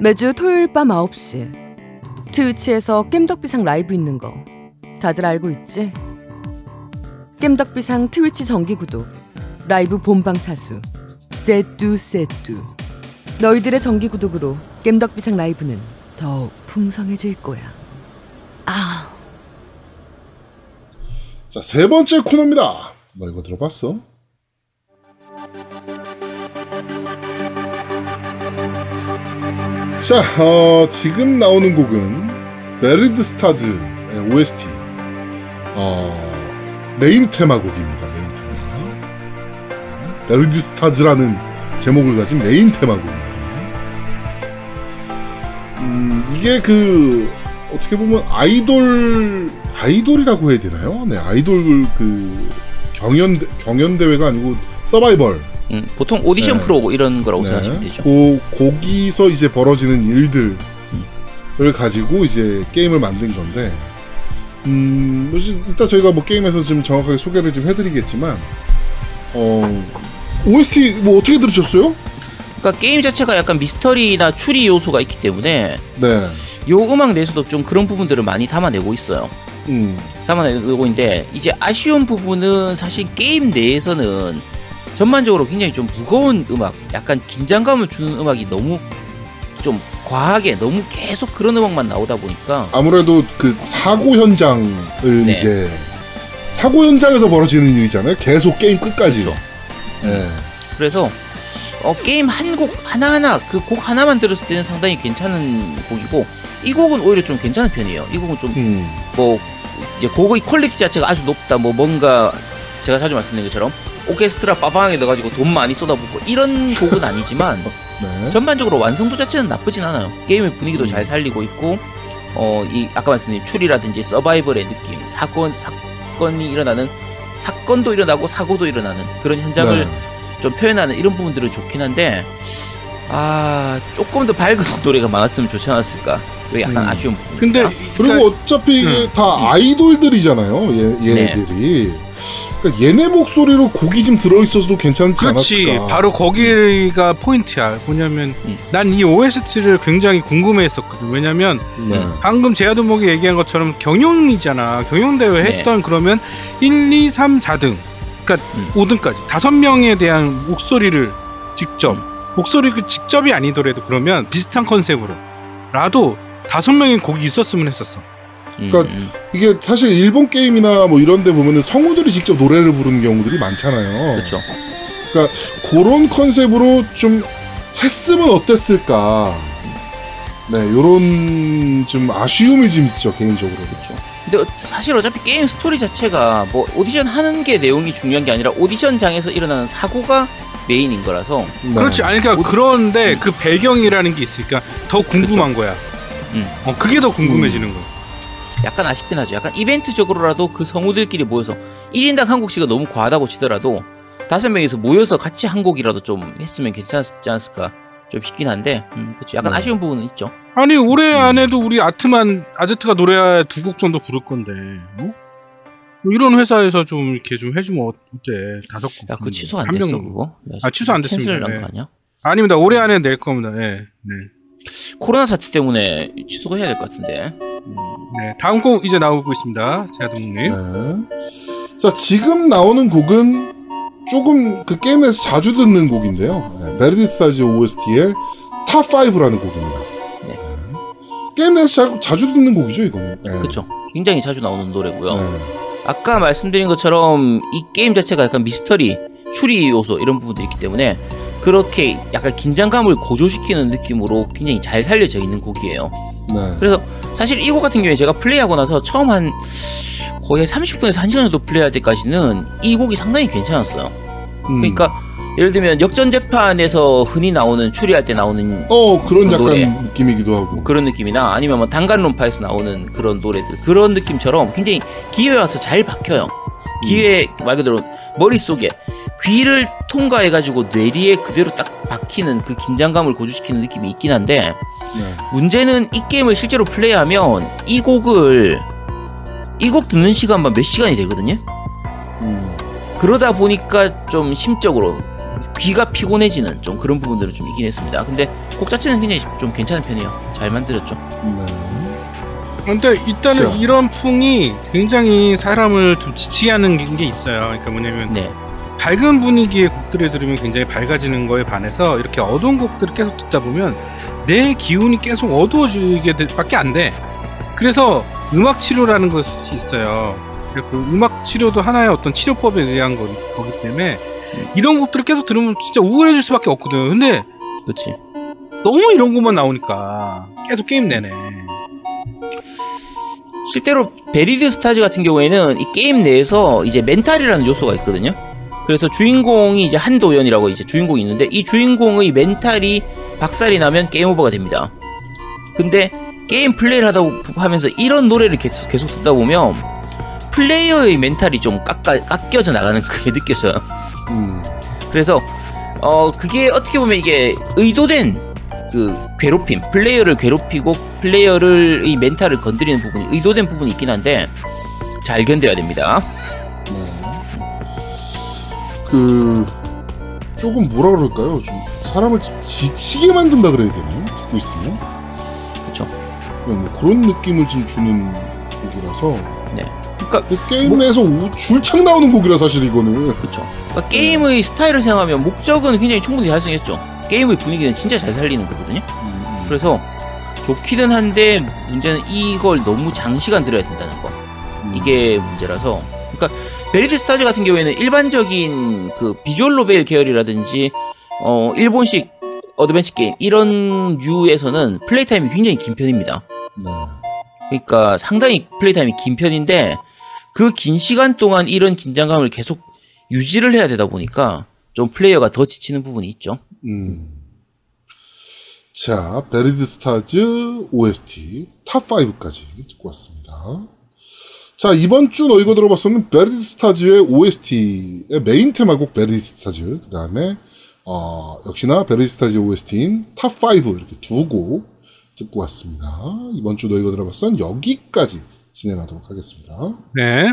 매주 토요일 밤 9시 트위치에서 겜덕비상 라이브 있는 거 다들 알고 있지? 겜덕비상 트위치 정기 구독 라이브 본방 사수 세뚜 세뚜 너희들의 정기 구독으로 겜덕비상 라이브는 더욱 풍성해질 거야 아 자, 세 번째 코너입니다. 너 이거 들어봤어? 자, 어, 지금 나오는 곡은 베리드 스타즈의 OST 어, 메인 테마곡입니다. 메인 테마. 베리드 스타즈라는 제목을 가진 메인 테마곡입니다. 음, 이게 그 어떻게 보면 아이돌 아이돌이라고 해야 되나요? 네, 아이돌 그 경연 경연 대회가 아니고 서바이벌 음, 보통 오디션 네. 프로 뭐 이런 거라고 네. 생각하시면 되죠. 고, 거기서 이제 벌어지는 일들을 가지고 이제 게임을 만든 건데, 음, 이따 저희가 뭐 게임에서 좀 정확하게 소개를 좀 해드리겠지만, 어, OST 뭐 어떻게 들으셨어요? 그러니까 게임 자체가 약간 미스터리나 추리 요소가 있기 때문에 네, 요 음악 내에서도 좀 그런 부분들을 많이 담아내고 있어요. 음, 담아내고 있는데 이제 아쉬운 부분은 사실 게임 내에서는 전반적으로 굉장히 좀 무거운 음악, 약간 긴장감을 주는 음악이 너무 좀 과하게 너무 계속 그런 음악만 나오다 보니까 아무래도 그 사고 현장을 네. 이제 사고 현장에서 벌어지는 일이잖아요. 계속 게임 끝까지. 그렇죠. 네. 그래서 어, 게임 한 곡 하나하나 그 곡 하나만 들었을 때는 상당히 괜찮은 곡이고 이 곡은 오히려 좀 괜찮은 편이에요. 이 곡은 좀 음, 뭐 이제 곡의 퀄리티 자체가 아주 높다 뭐 뭔가 제가 자주 말씀드린 것처럼 오케스트라 빠방하게 넣어가지고 돈 많이 쏟아붓고 이런 곡은 아니지만 네. 전반적으로 완성도 자체는 나쁘진 않아요 게임의 분위기도 음. 잘 살리고 있고 어 이 아까 말씀드린 추리라든지 서바이벌의 느낌 사건 사건이 일어나는 사건도 일어나고 사고도 일어나는 그런 현장을 네. 좀 표현하는 이런 부분들은 좋긴 한데 아 조금 더 밝은 노래가 많았으면 좋지 않았을까 이게 약간 음. 아쉬운 부분 근데 그리고 어차피 이게 음. 다 아이돌들이잖아요. 얘, 얘네들이. 그러니까 얘네 목소리로 곡이 좀 들어있어서도 괜찮지 그렇지 않았을까. 바로 거기가 포인트야 뭐냐면 음. 난이 OST를 굉장히 궁금해했었거든 왜냐면 네. 방금 제아도목이 얘기한 것처럼 경영이잖아 경영 대회 네. 했던 그러면 1, 2, 3, 4등 그러니까 음. 5등까지 다섯 명에 대한 목소리를 직접 목소리 그 직접이 아니더라도 그러면 비슷한 컨셉으로 라도 다섯 명의 곡이 있었으면 했었어 음, 그러니까 음. 이게 사실 일본 게임이나 뭐 이런 데 보면은 성우들이 직접 노래를 부르는 경우들이 많잖아요. 그렇죠 그런 컨셉으로 좀 했으면 어땠을까. 네, 요런 좀 아쉬움이 좀 있죠, 개인적으로. 그렇죠. 근데 어- 사실 어차피 게임 스토리 자체가 뭐 오디션 하는 게 내용이 중요한 게 아니라 오디션장에서 일어나는 사고가 메인인 거라서 네. 그렇지 아니 그러니까 그런데 그 배경이라는 게 있으니까 더 궁금한 거야 음. 어, 그게 더 궁금해지는 거야 약간 아쉽긴 하죠. 약간 이벤트적으로라도 그 성우들끼리 모여서 1인당 한 곡씩은 너무 과하다고 치더라도 다섯 명이서 모여서 같이 한 곡이라도 좀 했으면 괜찮지 않았을까 좀 싶긴 한데 음, 그렇죠. 약간 네. 아쉬운 부분은 있죠. 아니 올해 음. 안에도 우리 아트만 아제트가 노래 두 곡 정도 부를 건데 어? 뭐 이런 회사에서 좀 이렇게 좀 해주면 어때 다섯 곡 야, 그거 정도. 취소 안한 됐어 명. 그거? 아, 취소 안 됐습니다. cancel 난거 네. 아니야? 아닙니다 올해 안에 낼 겁니다 예 네. 코로나 사태 때문에 취소가 해야 될 것 같은데. 음, 네 다음 곡 이제 나오고 있습니다 제아동님 네. 자, 지금 나오는 곡은 조금 그 게임에서 자주 듣는 곡인데요. 네, 베리드 스타즈 OST의 탑5라는 곡입니다. 네. 게임 내에서 자, 자주 듣는 곡이죠, 이거는. 네. 그렇죠. 굉장히 자주 나오는 노래고요. 네. 아까 말씀드린 것처럼 이 게임 자체가 약간 미스터리, 추리 요소 이런 부분들이 있기 때문에 그렇게 약간 긴장감을 고조시키는 느낌으로 굉장히 잘 살려져 있는 곡이에요. 네. 그래서 사실 이 곡 같은 경우에 제가 플레이하고 나서 처음 한 거의 30분에서 1시간 정도 플레이할 때까지는 이 곡이 상당히 괜찮았어요. 음. 그러니까 예를 들면 역전 재판에서 흔히 나오는 추리할 때 나오는 어, 그런 그 약간 노래. 느낌이기도 하고. 그런 느낌이나 아니면 뭐 단간론파에서 나오는 그런 노래들 그런 느낌처럼 굉장히 기회에 와서 잘 박혀요. 기회 말 그대로 머릿속에 귀를 통과해 가지고 뇌리에 그대로 딱 박히는 그 긴장감을 고조시키는 느낌이 있긴 한데 네. 문제는 이 게임을 실제로 플레이하면 이 곡을 이 곡 듣는 시간만 몇 시간이 되거든요. 음. 그러다 보니까 좀 심적으로 귀가 피곤해지는 좀 그런 부분들은 좀 있긴 했습니다. 근데 곡 자체는 굉장히 좀 괜찮은 편이에요. 잘 만들었죠. 네. 근데 일단은 진짜. 이런 풍이 굉장히 사람을 좀 지치게 하는 게 있어요. 그러니까 뭐냐면 네. 밝은 분위기의 곡들을 들으면 굉장히 밝아지는 거에 반해서 이렇게 어두운 곡들을 계속 듣다 보면 내 기운이 계속 어두워지게 될- 밖에 안 돼. 그래서 음악 치료라는 것이 있어요. 그 음악 치료도 하나의 어떤 치료법에 의한 거, 거기 때문에 이런 곡들을 계속 들으면 진짜 우울해질 수밖에 없거든. 근데 그렇지. 너무 이런 것만 나오니까 계속 게임 내내. 실제로 베리드 스타즈 같은 경우에는 이 게임 내에서 이제 멘탈이라는 요소가 있거든요. 그래서 주인공이 이제 한도연이라고 이제 주인공이 있는데 이 주인공의 멘탈이 박살이 나면 게임 오버가 됩니다. 근데 게임 플레이를 하다 보- 하면서 이런 노래를 계속, 계속 듣다 보면 플레이어의 멘탈이 좀 깎아, 깎여져 나가는 그게 느껴져요. 음. 그래서 어 그게 어떻게 보면 이게 의도된 그 괴롭힘 플레이어를 괴롭히고 플레이어를 이 멘탈을 건드리는 부분이 의도된 부분이 있긴 한데 잘 견뎌야 됩니다. 네. 그 조금 뭐라 그럴까요? 좀 사람을 좀 지치게 만든다 그래야 되나요? 듣고 있으면 그렇죠. 뭐 그런 느낌을 좀 주는 곡이라서 네. 그러니까 그 게임 내에서 우- 줄창 나오는 곡이라 사실 이거는 그렇죠. 그러니까 게임의 스타일을 생각하면 목적은 굉장히 충분히 달성했죠. 게임의 분위기는 진짜 잘 살리는 거거든요. 음, 그래서 좋기는 한데 문제는 이걸 너무 장시간 들어야 된다는 거. 음. 이게 문제라서 그러니까 베리드 스타즈 같은 경우에는 일반적인 그 visual novel 계열이라든지 어 일본식 어드벤처 게임 이런 류에서는 play time이 굉장히 긴 편입니다. 네. 그러니까 상당히 play time이 긴 편인데 그 긴 시간 동안 이런 긴장감을 계속 유지를 해야 되다 보니까 좀 플레이어가 더 지치는 부분이 있죠. 음. 자, 베리드 스타즈 OST 탑 5까지 듣고 왔습니다. 자, 이번 주 저희가 들어봤었는 베리드 스타즈의 OST의 메인 테마곡 베리드 스타즈, 그 다음에, 어, 역시나 베리드 스타즈 OST인 탑5 이렇게 두 곡 듣고 왔습니다. 이번 주 너희가 들어봤던 여기까지 진행하도록 하겠습니다. 네.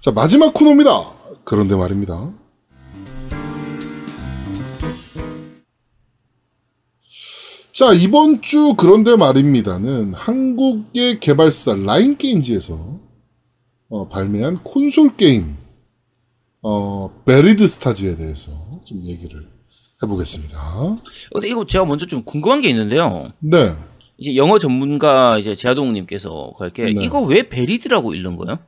자, 마지막 코너입니다. 그런데 말입니다. 자, 이번 주 그런데 말입니다는 한국의 개발사 라인게임즈에서 어, 발매한 콘솔 게임 어, 베리드 스타즈에 대해서 좀 얘기를 해보겠습니다. 근데 이거 제가 먼저 좀 궁금한 게 있는데요. 네. 이제 영어 전문가 이제 제아동님께서 그렇게 네. 이거 왜 베리드라고 읽는 거예요?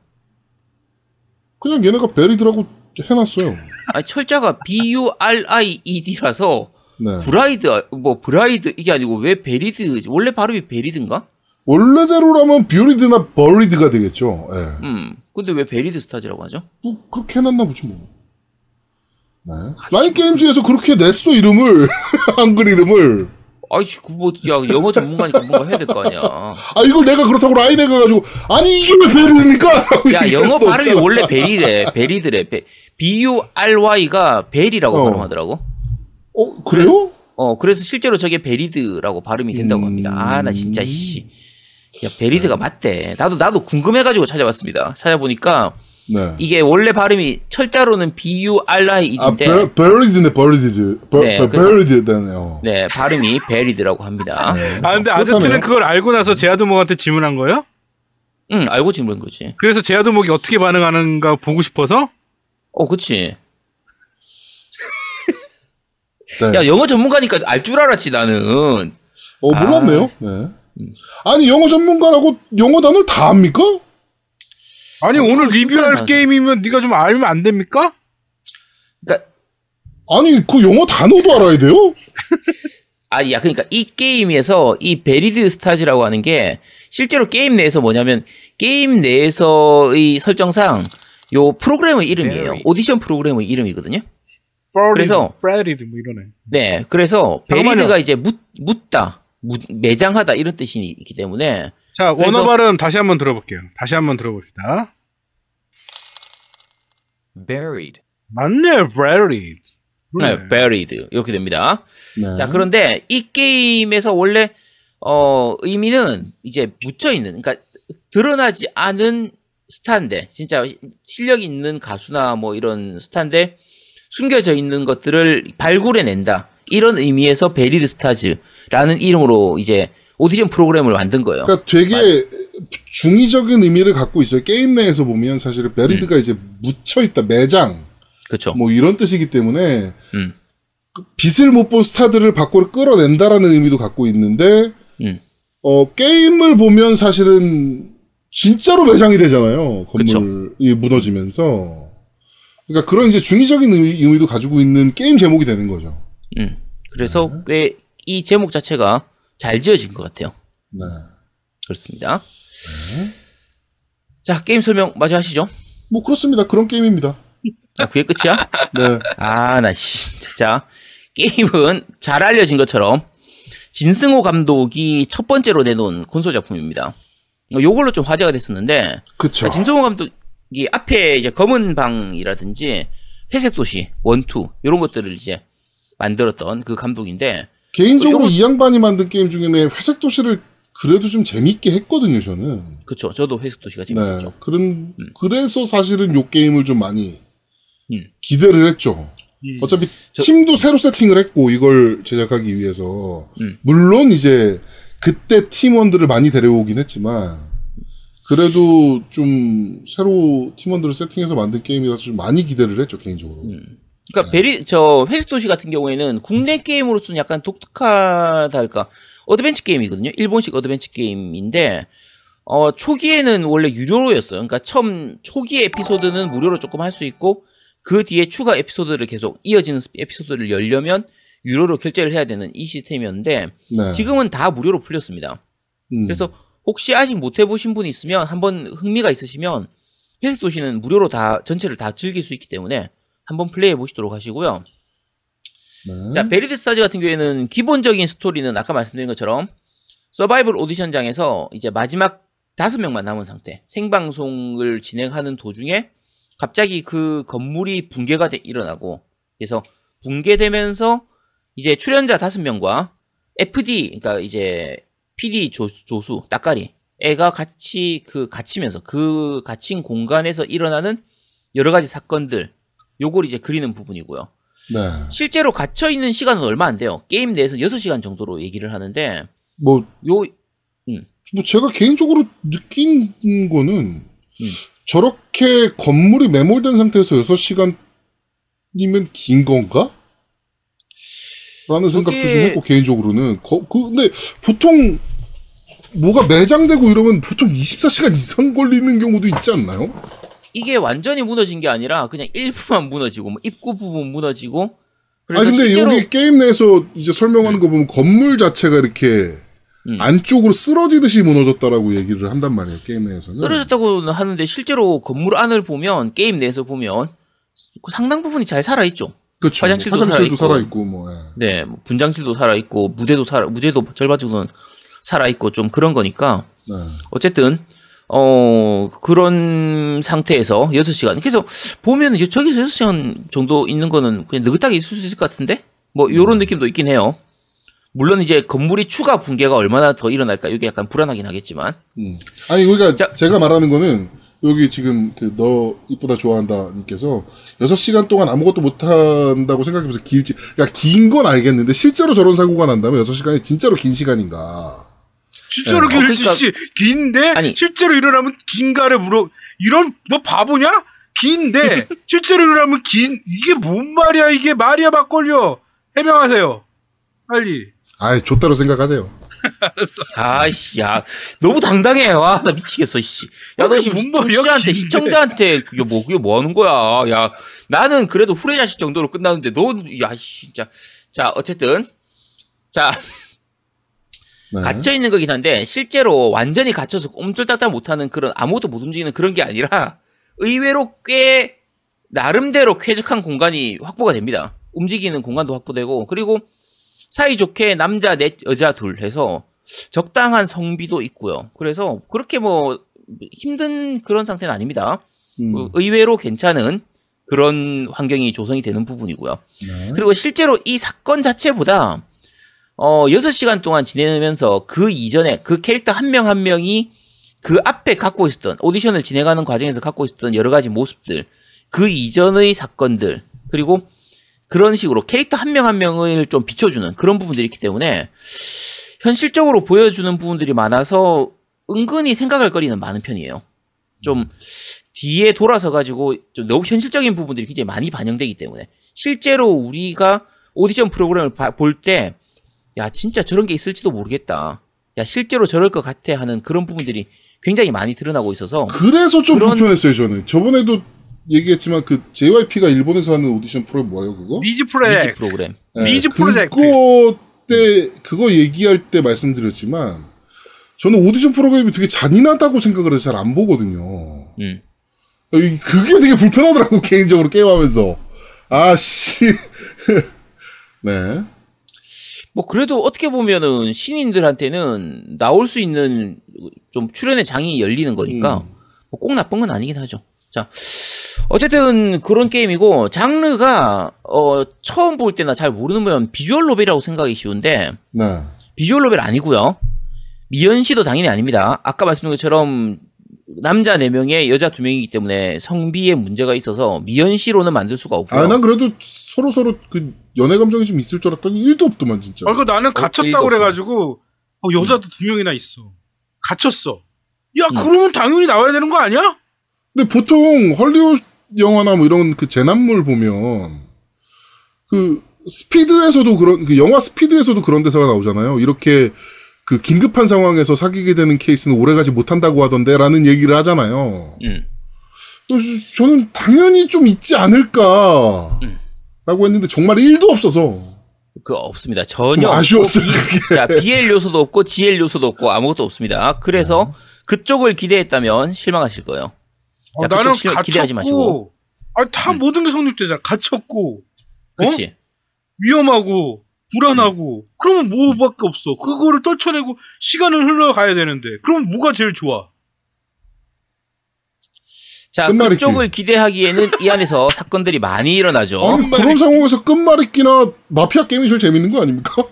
그냥 얘네가 베리드라고 해놨어요. 아니 철자가 B U R I E D라서 네. 브라이드 뭐 브라이드 이게 아니고 왜 베리드 원래 발음이 베리드인가? 원래대로라면 뷰리드나 버리드가 되겠죠. 예. 음. 근데 왜 베리드 스타즈라고 하죠? 뭐 그렇게 해놨나 보지 뭐. 네. 라인 게임즈에서 그렇게 냈어 이름을 한글 이름을. 아이 그뭐야 영어 전문가니까 뭔가 해야 될 거 아니야. 아 이걸 내가 그렇다고 라인에 가가지고 아니 이게 왜 베리드입니까? 라고 야 영어 수 발음이. 원래 베리래 베리드래 베, B U R Y가 베리라고 어. 발음하더라고. 어 그래요? 어 그래서 실제로 저게 베리드라고 발음이 된다고 음. 합니다. 아나 진짜 씨. 야 베리드가 맞대. 나도 나도 궁금해가지고 찾아봤습니다. 찾아보니까 네. 이게 원래 발음이 철자로는 B U R I 아 E인데 베, 베리드네 베리드. 네, 베, 베리드네요. 네 발음이 베리드라고 합니다. 네. 아 근데. 아제트는 그걸 알고 나서 제아도목한테 질문한 거예요? 응 알고 그런 거지. 그래서 제아도목이 어떻게 반응하는가 보고 싶어서? 어 그치. 네. 야 영어 전문가니까 알 줄 알았지 나는. 어 몰랐네요. 아. 네. 아니 영어 전문가라고 영어 단어를 다 합니까? 아니 어, 오늘 리뷰할. 게임이면 네가 좀 알면 안 됩니까? 그러니까 아니 그 영어 단어도 알아야 돼요? 아, 야, 그러니까 이 게임에서 이 베리드 스타즈라고 하는 게 실제로 게임 내에서 뭐냐면 게임 내에서의 설정상 요 프로그램의 이름이에요. 오디션 프로그램의 이름이거든요. 그래서- 프레디드 뭐 이러네. 네, 그래서 잠깐만요. buried가 이제 묻, 묻다, 묻, 매장하다 이런 뜻이 있기 때문에 자 그래서- 원어 발음 다시 한번 들어볼게요. 다시 한번 들어봅시다. buried, 맞네, buried. 네, buried 이렇게 됩니다. 네. 자, 그런데 이 게임에서 원래 어 의미는 이제 묻혀 있는, 그러니까 드러나지 않은 스타인데 진짜 실력 있는 가수나 뭐 이런 스타인데 숨겨져 있는 것들을 발굴해낸다. 이런 의미에서 베리드 스타즈라는 이름으로 이제 오디션 프로그램을 만든 거예요. 그러니까 되게 중의적인 의미를 갖고 있어요. 게임 내에서 보면 사실은 음. buried가 이제 묻혀 있다 매장 그렇죠. 뭐 이런 뜻이기 때문에 음. 그 빛을 못 본 스타들을 밖으로 끌어낸다라는 의미도 갖고 있는데 음. 어 게임을 보면 사실은 진짜로 매장이 되잖아요. 건물이 무너지면서 그러니까 그런 이제 중의적인 의미, 의미도 가지고 있는 게임 제목이 되는 거죠. 음. 그래서 네. 꽤이 제목 자체가 잘 지어진 것 같아요. 네. 그렇습니다. 자, 게임 설명 마저 하시죠. 뭐 그렇습니다. 그런 게임입니다. 아, 그게 끝이야? 네. 아, 나, 씨. 자, 게임은 잘 알려진 것처럼 진승호 감독이 첫 번째로 내놓은 콘솔 작품입니다. 어, 요걸로 좀 화제가 됐었는데, 그쵸. 진승호 감독이 앞에 이제 검은 방이라든지 회색 도시, 원투, 이런 것들을 이제 만들었던 그 감독인데, 개인적으로 요거- 이 양반이 만든 게임 중에 회색 도시를 그래도 좀 재밌게 했거든요, 저는. 그쵸. 저도 회색 도시가 네. 재밌었죠. 그런, 그래서 사실은 요 게임을 좀 많이 음. 기대를 했죠. 어차피 저- 팀도 새로 세팅을 했고, 이걸 제작하기 위해서. 음. 물론 이제 그때 팀원들을 많이 데려오긴 했지만, 그래도 좀 새로 팀원들을 세팅해서 만든 게임이라서 좀 많이 기대를 했죠, 개인적으로. 음. 그러니까 베리 저 회색 도시 같은 경우에는 국내 게임으로서는 약간 독특하다 할까 어드벤처 게임이거든요. 일본식 어드벤처 게임인데 어 초기에는 원래 유료였어요. 그러니까 처음 초기 에피소드는 무료로 조금 할 수 있고 그 뒤에 추가 에피소드를 계속 이어지는 에피소드를 열려면 유료로 결제를 해야 되는 이 시스템이었는데 네. 지금은 다 무료로 풀렸습니다. 음. 그래서 혹시 아직 못 해보신 분 있으면 한번 흥미가 있으시면 회색 도시는 무료로 다 전체를 다 즐길 수 있기 때문에 한번 플레이해 보시도록 하시고요. 네. 자, 베리드 스타즈 같은 경우에는 기본적인 스토리는 아까 말씀드린 것처럼 서바이벌 오디션장에서 이제 마지막 다섯 명만 남은 상태 생방송을 진행하는 도중에 갑자기 그 건물이 붕괴가 돼 일어나고 그래서 붕괴되면서 이제 출연자 다섯 명과 FD 그러니까 이제 PD 조, 조수 따까리 애가 같이 그 갇히면서 그 갇힌 공간에서 일어나는 여러 가지 사건들 요걸 이제 그리는 부분이고요. 네. 실제로 갇혀 있는 시간은 얼마 안 돼요. 게임 내에서 6시간 정도로 얘기를 하는데 뭐, 요뭐 제가 개인적으로 느낀 거는 음. 저렇게 건물이 매몰된 상태에서 6시간이면 긴 건가? 라는 생각도 그게- 좀 했고 개인적으로는 거, 그, 근데 보통 뭐가 매장되고 이러면 보통 24시간 이상 걸리는 경우도 있지 않나요? 이게 완전히 무너진 게 아니라 그냥 일부만 무너지고 뭐 입구 부분 무너지고 아니 근데 실제로 여기 게임 내에서 이제 설명하는 거 보면 건물 자체가 이렇게 음. 안쪽으로 쓰러지듯이 무너졌다라고 얘기를 한단 말이에요 게임 내에서는. 쓰러졌다고는 하는데 실제로 건물 안을 보면 게임 내에서 보면 상당 부분이 잘 살아 있죠. 그쵸. 화장실도 화장실도 살아 있고. 살아있고 뭐. 예. 네, 뭐 분장실도 살아 있고 무대도 살아 무대도 절반 정도는 살아 있고 좀 그런 거니까 네. 어쨌든 어 그런 상태에서 6시간 그래서 보면 은 저기서 6시간 정도 있는 거는 그냥 느긋하게 있을 수 있을 것 같은데 뭐 요런 느낌도 있긴 해요 물론 이제 건물이 추가 붕괴가 얼마나 더 일어날까 이게 약간 불안하긴 하겠지만 음. 아니 그러니까 자- 제가 말하는 거는 여기 지금 그 너 이쁘다 좋아한다 님께서 6시간 동안 아무것도 못 한다고 생각해보세요. 길지. 그러니까 긴 건 알겠는데 실제로 저런 사고가 난다면 6시간이 진짜로 긴 시간인가? 실제로 네. 어, 길지 그러니까- 긴데 아니. 실제로 일어나면 긴가를 물어. 이런 너 바보냐? 긴데 실제로 일어나면 긴. 이게 뭔 말이야 이게? 말이야 막걸려. 해명하세요. 빨리. 아이 좋다로 생각하세요. 아이씨 야. 너무 당당해 와 나 미치겠어 씨. 야너 그게 지금 뭔 말이야, 시청자한테 긴데. 시청자한테 그게 뭐 그게 뭐 하는 거야? 야 나는 그래도 후레자식 정도로 끝나는데 너 야 진짜. 자 어쨌든. 자 네. 갇혀 있는 거긴 한데 실제로 완전히 갇혀서 옴쫄딱딱 못하는 그런 아무것도 못 움직이는 그런 게 아니라 의외로 꽤 나름대로 쾌적한 공간이 확보가 됩니다. 움직이는 공간도 확보되고 그리고 사이좋게 남자 넷 여자 둘 해서 적당한 성비도 있고요. 그래서 그렇게 뭐 힘든 그런 상태는 아닙니다. 음. 어, 의외로 괜찮은 그런 환경이 조성이 되는 부분이고요. 네. 그리고 실제로 이 사건 자체보다 어 6시간 동안 지내면서 그 이전에 그 캐릭터 한명한 명이 그 앞에 갖고 있었던 오디션을 진행하는 과정에서 갖고 있었던 여러 가지 모습들, 그 이전의 사건들, 그리고 그런 식으로 캐릭터 한명한 명을 좀 비춰주는 그런 부분들이 있기 때문에 현실적으로 보여주는 부분들이 많아서 은근히 생각할 거리는 많은 편이에요. 좀 뒤에 돌아서 가지고 좀 너무 현실적인 부분들이 굉장히 많이 반영되기 때문에 실제로 우리가 오디션 프로그램을 볼 때 야 진짜 저런 게 있을지도 모르겠다. 야 실제로 저럴 것 같아 하는 그런 부분들이 굉장히 많이 드러나고 있어서 그래서 좀 그런- 불편했어요 저는. 저번에도 얘기했지만 그 JYP가 일본에서 하는 오디션 프로그램 뭐예요 그거? 니지 프로젝트. 프로그램. 니지 프로젝트. 그거 때 그거 얘기할 때 말씀드렸지만 저는 오디션 프로그램이 되게 잔인하다고 생각을 해서 잘 안 보거든요. 음. 이- 그게 되게 불편하더라고 개인적으로 게임하면서. 아씨. 네. 뭐 그래도 어떻게 보면은 신인들한테는 나올 수 있는 좀 출연의 장이 열리는 거니까 음. 뭐꼭 나쁜 건 아니긴 하죠. 자, 어쨌든 그런 게임이고 장르가 어 처음 볼 때나 잘 모르는 분 비주얼 노벨이라고 생각하기 쉬운데 네. 비주얼 노벨 아니고요. 미연 씨도 당연히 아닙니다. 아까 말씀드린 것처럼 남자 4명에 여자 2명이기 때문에 성비에 문제가 있어서 미연 씨로는 만들 수가 없고요. 아, 난 그래도 서로 서로 그 연애 감정이 좀 있을 줄 알았더니 일도 없더만 진짜. 아, 그 나는 일도 갇혔다고 없어. 그래가지고 어, 여자도 두 명이나 있어. 갇혔어. 야, 음. 그러면 당연히 나와야 되는 거 아니야? 근데 보통 헐리우드 영화나 뭐 이런 그 재난물 보면 그 스피드에서도 그런 그 영화 스피드에서도 그런 대사가 나오잖아요. 이렇게 그 긴급한 상황에서 사귀게 되는 케이스는 오래가지 못한다고 하던데라는 얘기를 하잖아요. 음. 그래서 저는 당연히 좀 있지 않을까. 음. 라고 했는데 정말 1도 없어서 그 없습니다. 전혀 좀 아쉬웠어요, 비- 자, BL 요소도 없고 GL 요소도 없고 아무것도 없습니다. 그래서 네. 그쪽을 기대했다면 실망하실 거예요. 어, 자, 나는 그쪽 시- 기대하지 마시고. 갇혔고, 아, 다 음. 모든 게 성립되잖아. 갇혔고, 어? 그렇지. 위험하고, 불안하고, 그러면 뭐밖에 없어. 그거를 떨쳐내고 시간을 흘러가야 되는데, 그럼 뭐가 제일 좋아? 자, 끝말잇기. 그쪽을 기대하기에는 이 안에서 사건들이 많이 일어나죠. 아니 그런 상황에서 끝말잇기나 마피아 게임이 제일 재밌는 거 아닙니까?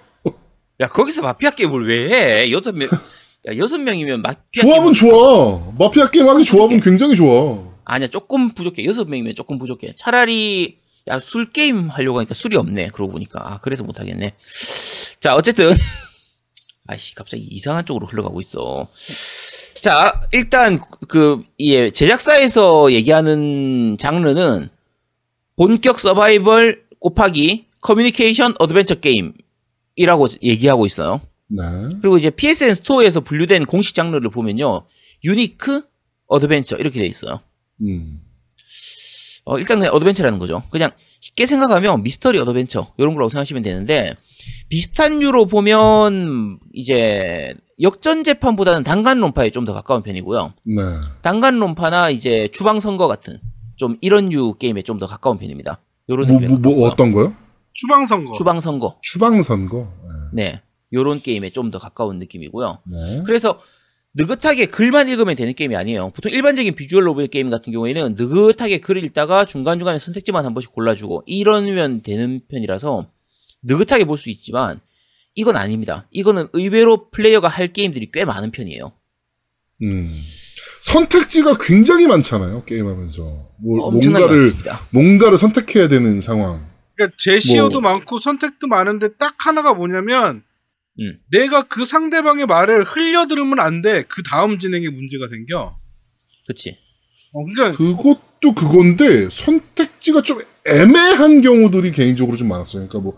야, 거기서 마피아 게임을 왜 해? 여섯 명, 야, 여섯 명이면 마피아 조합은 좋아. 마피아 게임 하기 조합은 굉장히 좋아. 아니야, 조금 부족해. 여섯 명이면 조금 부족해. 차라리, 야, 술 게임 하려고 하니까 술이 없네. 그러고 보니까. 아, 그래서 못하겠네. 자, 어쨌든. 아이씨, 갑자기 이상한 쪽으로 흘러가고 있어. 자, 일단, 그, 예, 제작사에서 얘기하는 장르는 본격 서바이벌 곱하기 커뮤니케이션 어드벤처 게임이라고 얘기하고 있어요. 네. 그리고 이제 PSN 스토어에서 분류된 공식 장르를 보면요. unique adventure 이렇게 돼 있어요. 음. 어, 일단 그냥 어드벤처라는 거죠. 그냥 쉽게 생각하면 미스터리 어드벤처 이런 거라고 생각하시면 되는데 비슷한 류로 보면 이제 역전 재판보다는 단간 론파에 좀 더 가까운 편이고요. 네. 단간 론파나 이제 추방 선거 같은 좀 이런 류 게임에 좀 더 가까운 편입니다. 요런 뭐, 느낌에 뭐, 뭐. 어떤 거요? 주방 선거. 주방 선거. 추방 선거. 네. 요런 게임에 좀 더 가까운 느낌이고요. 네. 그래서 느긋하게 글만 읽으면 되는 게임이 아니에요. 보통 일반적인 visual novel 게임 같은 경우에는 느긋하게 글을 읽다가 중간중간에 선택지만 한 번씩 골라주고 이러면 되는 편이라서 느긋하게 볼 수 있지만 이건 아닙니다. 이거는 의외로 플레이어가 할 게임들이 꽤 많은 편이에요. 음. 선택지가 굉장히 많잖아요. 게임하면서. 뭐, 뭔가를 많습니다. 뭔가를 선택해야 되는 상황. 그러니까 제시어도 뭐- 많고 선택도 많은데 딱 하나가 뭐냐면 음. 내가 그 상대방의 말을 흘려 들으면 안 돼. 그 다음 진행에 문제가 생겨. 그치. 어, 그러니까 그것도 그건데 선택지가 좀 애매한 경우들이 개인적으로 좀 많았어요. 그러니까 뭐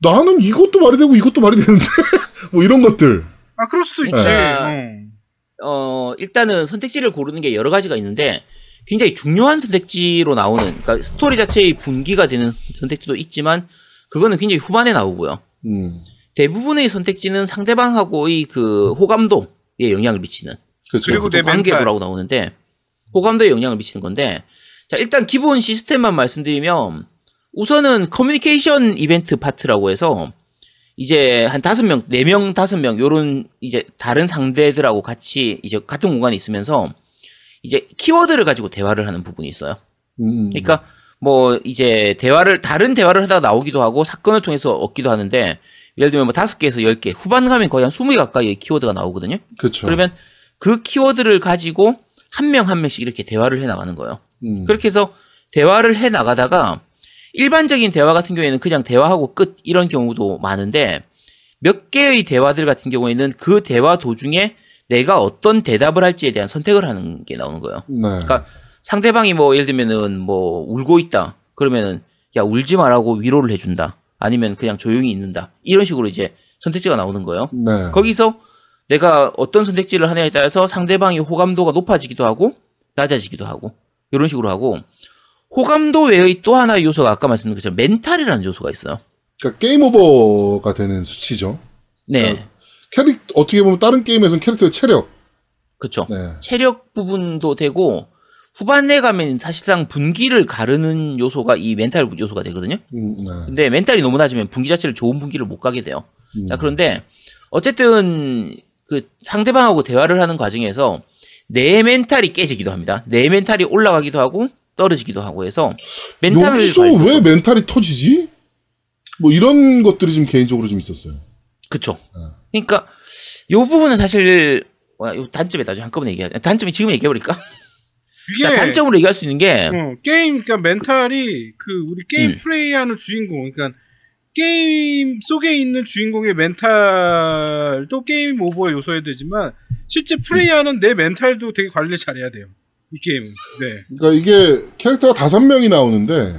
나는 이것도 말이 되고 이것도 말이 되는데 뭐 이런 것들. 아 그럴 수도 있지. 응. 어, 일단은 선택지를 고르는 게 여러 가지가 있는데 굉장히 중요한 선택지로 나오는 그러니까 스토리 자체의 분기가 되는 선택지도 있지만 그거는 굉장히 후반에 나오고요. 음. 대부분의 선택지는 상대방하고의 그 호감도에 영향을 미치는 그렇죠. 그리고 내. 관계도라고 나오는데 호감도에 영향을 미치는 건데 자 일단 기본 시스템만 말씀드리면 우선은 커뮤니케이션 이벤트 파트라고 해서 이제 한 다섯 명, 네 명, 다섯 명 요런 이제 다른 상대들하고 같이 이제 같은 공간에 있으면서 이제 키워드를 가지고 대화를 하는 부분이 있어요. 음. 그러니까 뭐 이제 대화를 다른 대화를 하다가 나오기도 하고 사건을 통해서 얻기도 하는데 예를 들면 뭐 다섯 개에서 열 개 후반 가면 거의 한 스무 개 가까이의 키워드가 나오거든요. 그렇죠. 그러면 그 키워드를 가지고 한명한 명씩 이렇게 대화를 해 나가는 거예요. 음. 그렇게 해서 대화를 해 나가다가 일반적인 대화 같은 경우에는 그냥 대화하고 끝 이런 경우도 많은데 몇 개의 대화들 같은 경우에는 그 대화 도중에 내가 어떤 대답을 할지에 대한 선택을 하는 게 나오는 거예요. 네. 그러니까 상대방이 뭐 예를 들면은 뭐 울고 있다. 그러면은 야 울지 말라고 위로를 해준다. 아니면 그냥 조용히 있는다. 이런 식으로 이제 선택지가 나오는 거예요. 네. 거기서 내가 어떤 선택지를 하냐에 따라서 상대방의 호감도가 높아지기도 하고 낮아지기도 하고 이런 식으로 하고 호감도 외의 또 하나의 요소가 아까 말씀드린 것처럼 멘탈이라는 요소가 있어요. 그러니까 게임 오버가 되는 수치죠. 네, 캐릭 어떻게 보면 다른 게임에서는 캐릭터의 체력. 그렇죠. 네. 체력 부분도 되고 후반에 가면 사실상 분기를 가르는 요소가 이 멘탈 요소가 되거든요. 음, 네. 근데 멘탈이 너무 낮으면 분기 자체를 좋은 분기를 못 가게 돼요. 음. 자, 그런데 어쨌든 그 상대방하고 대화를 하는 과정에서 내 멘탈이 깨지기도 합니다. 내 멘탈이 올라가기도 하고 떨어지기도 하고 해서 멘탈을 여기서 왜 멘탈이 터지지? 뭐 이런 것들이 좀 개인적으로 좀 있었어요. 그쵸. 그러니까 요 부분은 사실 단점에 나중에 한꺼번에 얘기하 단점이 지금 얘기해버릴까? 이게 자, 단점으로 얘기할 수 있는 게 어, 게임 그러니까 멘탈이 그 우리 게임 음. 플레이하는 주인공 그러니까 게임 속에 있는 주인공의 멘탈도 게임 오버의 요소여야 되지만 실제 플레이하는 내 멘탈도 되게 관리 잘해야 돼요. 이 게임은. 네. 그러니까 이게 캐릭터가 다섯 명이 나오는데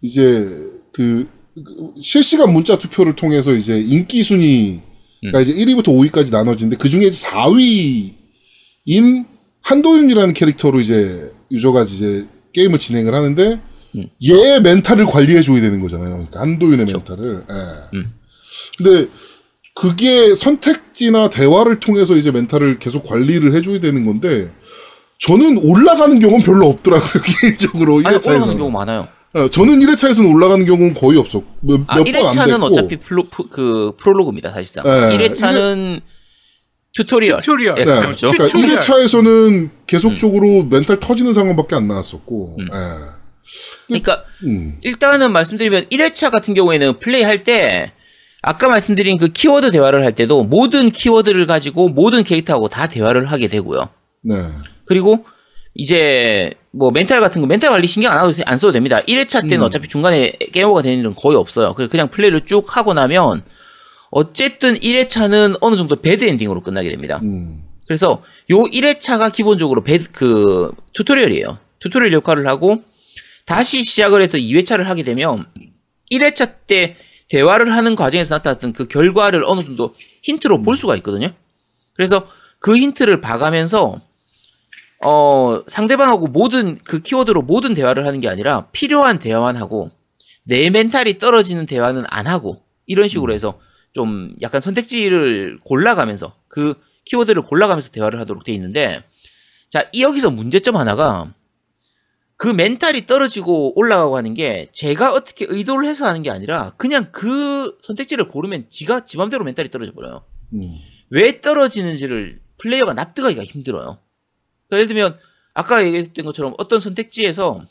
이제 그, 그 실시간 문자 투표를 통해서 이제 인기 순위가 음. 이제 1위부터 5위까지 나눠지는데 그 중에 4위인 한도윤이라는 캐릭터로 이제 유저가 이제 게임을 진행을 하는데 음. 얘의 멘탈을 관리해 줘야 되는 거잖아요. 그러니까 한도윤의 그쵸. 멘탈을. 예. 음. 근데 그게 선택지나 대화를 통해서 이제 멘탈을 계속 관리를 해줘야 되는 건데 저는 올라가는 경우는 별로 없더라고요 개인적으로 아니, 올라가는 1회차에서는 경우 많아요. 저는 1회차에서는 올라가는 경우는 거의 없었고 아, 몇번안 1회차는 됐고 어차피 플로, 프, 그 프롤로그입니다, 사실상. 네, 1회차는 tutorial. tutorial. 예, 네, 그렇죠. 그러니까 tutorial. 1회차에서는 계속적으로 멘탈 터지는 상황밖에 안 나왔었고 음. 예. 그러니까 음. 일단은 말씀드리면 1회차 같은 경우에는 플레이할 때 아까 말씀드린 그 키워드 대화를 할 때도 모든 키워드를 가지고 모든 캐릭터하고 다 대화를 하게 되고요. 네. 그리고 이제 뭐 멘탈 같은 거 멘탈 관리 신경 안, 하도, 안 써도 됩니다. 1회차 때는 음. 어차피 중간에 게임오가 되는 일은 거의 없어요. 그냥 그냥 플레이를 쭉 하고 나면 어쨌든 1회차는 어느 정도 bad ending으로 끝나게 됩니다. 음. 그래서 요 1회차가 기본적으로 bad 그 tutorial이에요. tutorial 역할을 하고 다시 시작을 해서 2회차를 하게 되면 1회차 때 대화를 하는 과정에서 나타났던 그 결과를 어느 정도 힌트로 볼 수가 있거든요. 그래서 그 힌트를 봐가면서 어 상대방하고 모든 그 키워드로 모든 대화를 하는 게 아니라 필요한 대화만 하고 내 멘탈이 떨어지는 대화는 안 하고 이런 식으로 해서 좀 약간 선택지를 골라가면서 그 키워드를 골라가면서 대화를 하도록 돼 있는데 자이 여기서 문제점 하나가 그 멘탈이 떨어지고 올라가고 하는 게 제가 어떻게 의도를 해서 하는 게 아니라 그냥 그 선택지를 고르면 지가 지 맘대로 멘탈이 떨어져 버려요. 음. 왜 떨어지는지를 플레이어가 납득하기가 힘들어요. 그러니까 예를 들면 아까 얘기했던 것처럼 어떤 선택지에서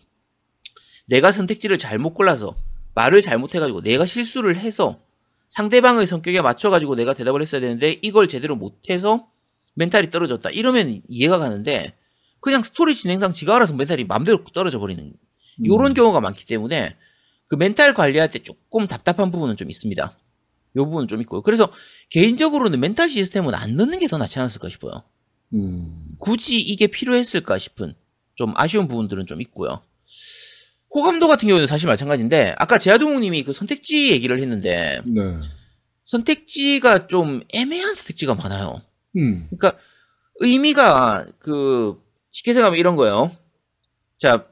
내가 선택지를 잘못 골라서 말을 잘못해가지고 내가 실수를 해서 상대방의 성격에 맞춰가지고 내가 대답을 했어야 되는데 이걸 제대로 못해서 멘탈이 떨어졌다. 이러면 이해가 가는데 그냥 스토리 진행상 지가 알아서 멘탈이 마음대로 떨어져 버리는 이런 경우가 많기 때문에 그 멘탈 관리할 때 조금 답답한 부분은 좀 있습니다. 요 부분은 좀 있고요. 그래서 개인적으로는 멘탈 시스템은 안 넣는 게 더 낫지 않았을까 싶어요. 음. 굳이 이게 필요했을까 싶은 좀 아쉬운 부분들은 좀 있고요. 호감도 같은 경우는 사실 마찬가지인데 아까 제아동님이 그 선택지 얘기를 했는데 네. 선택지가 좀 애매한 선택지가 많아요. 음. 그러니까 의미가 그 쉽게 생각하면 이런 거예요. 자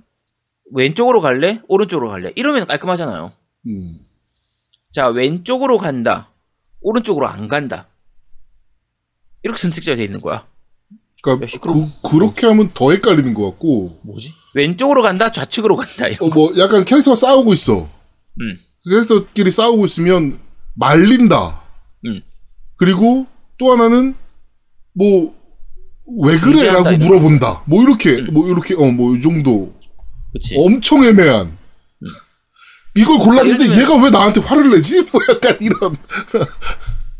왼쪽으로 갈래? 오른쪽으로 갈래? 이러면 깔끔하잖아요. 음. 자 왼쪽으로 간다. 오른쪽으로 안 간다. 이렇게 선택지가 돼 있는 거야. 그러니까. 그, 그렇게 하면 더 헷갈리는 것 같고 뭐지? 왼쪽으로 간다, 좌측으로 간다. 이런 어, 뭐 약간 캐릭터가 싸우고 있어. 음. 캐릭터끼리 싸우고 있으면 말린다. 음. 그리고 또 하나는 뭐 왜 그래라고 물어본다. 뭐 이렇게 음. 뭐 이렇게 어 뭐 이 정도 그치. 엄청 애매한. 이걸 골랐는데 아, 얘가 왜 나한테 화를 내지? 뭐 약간 이런.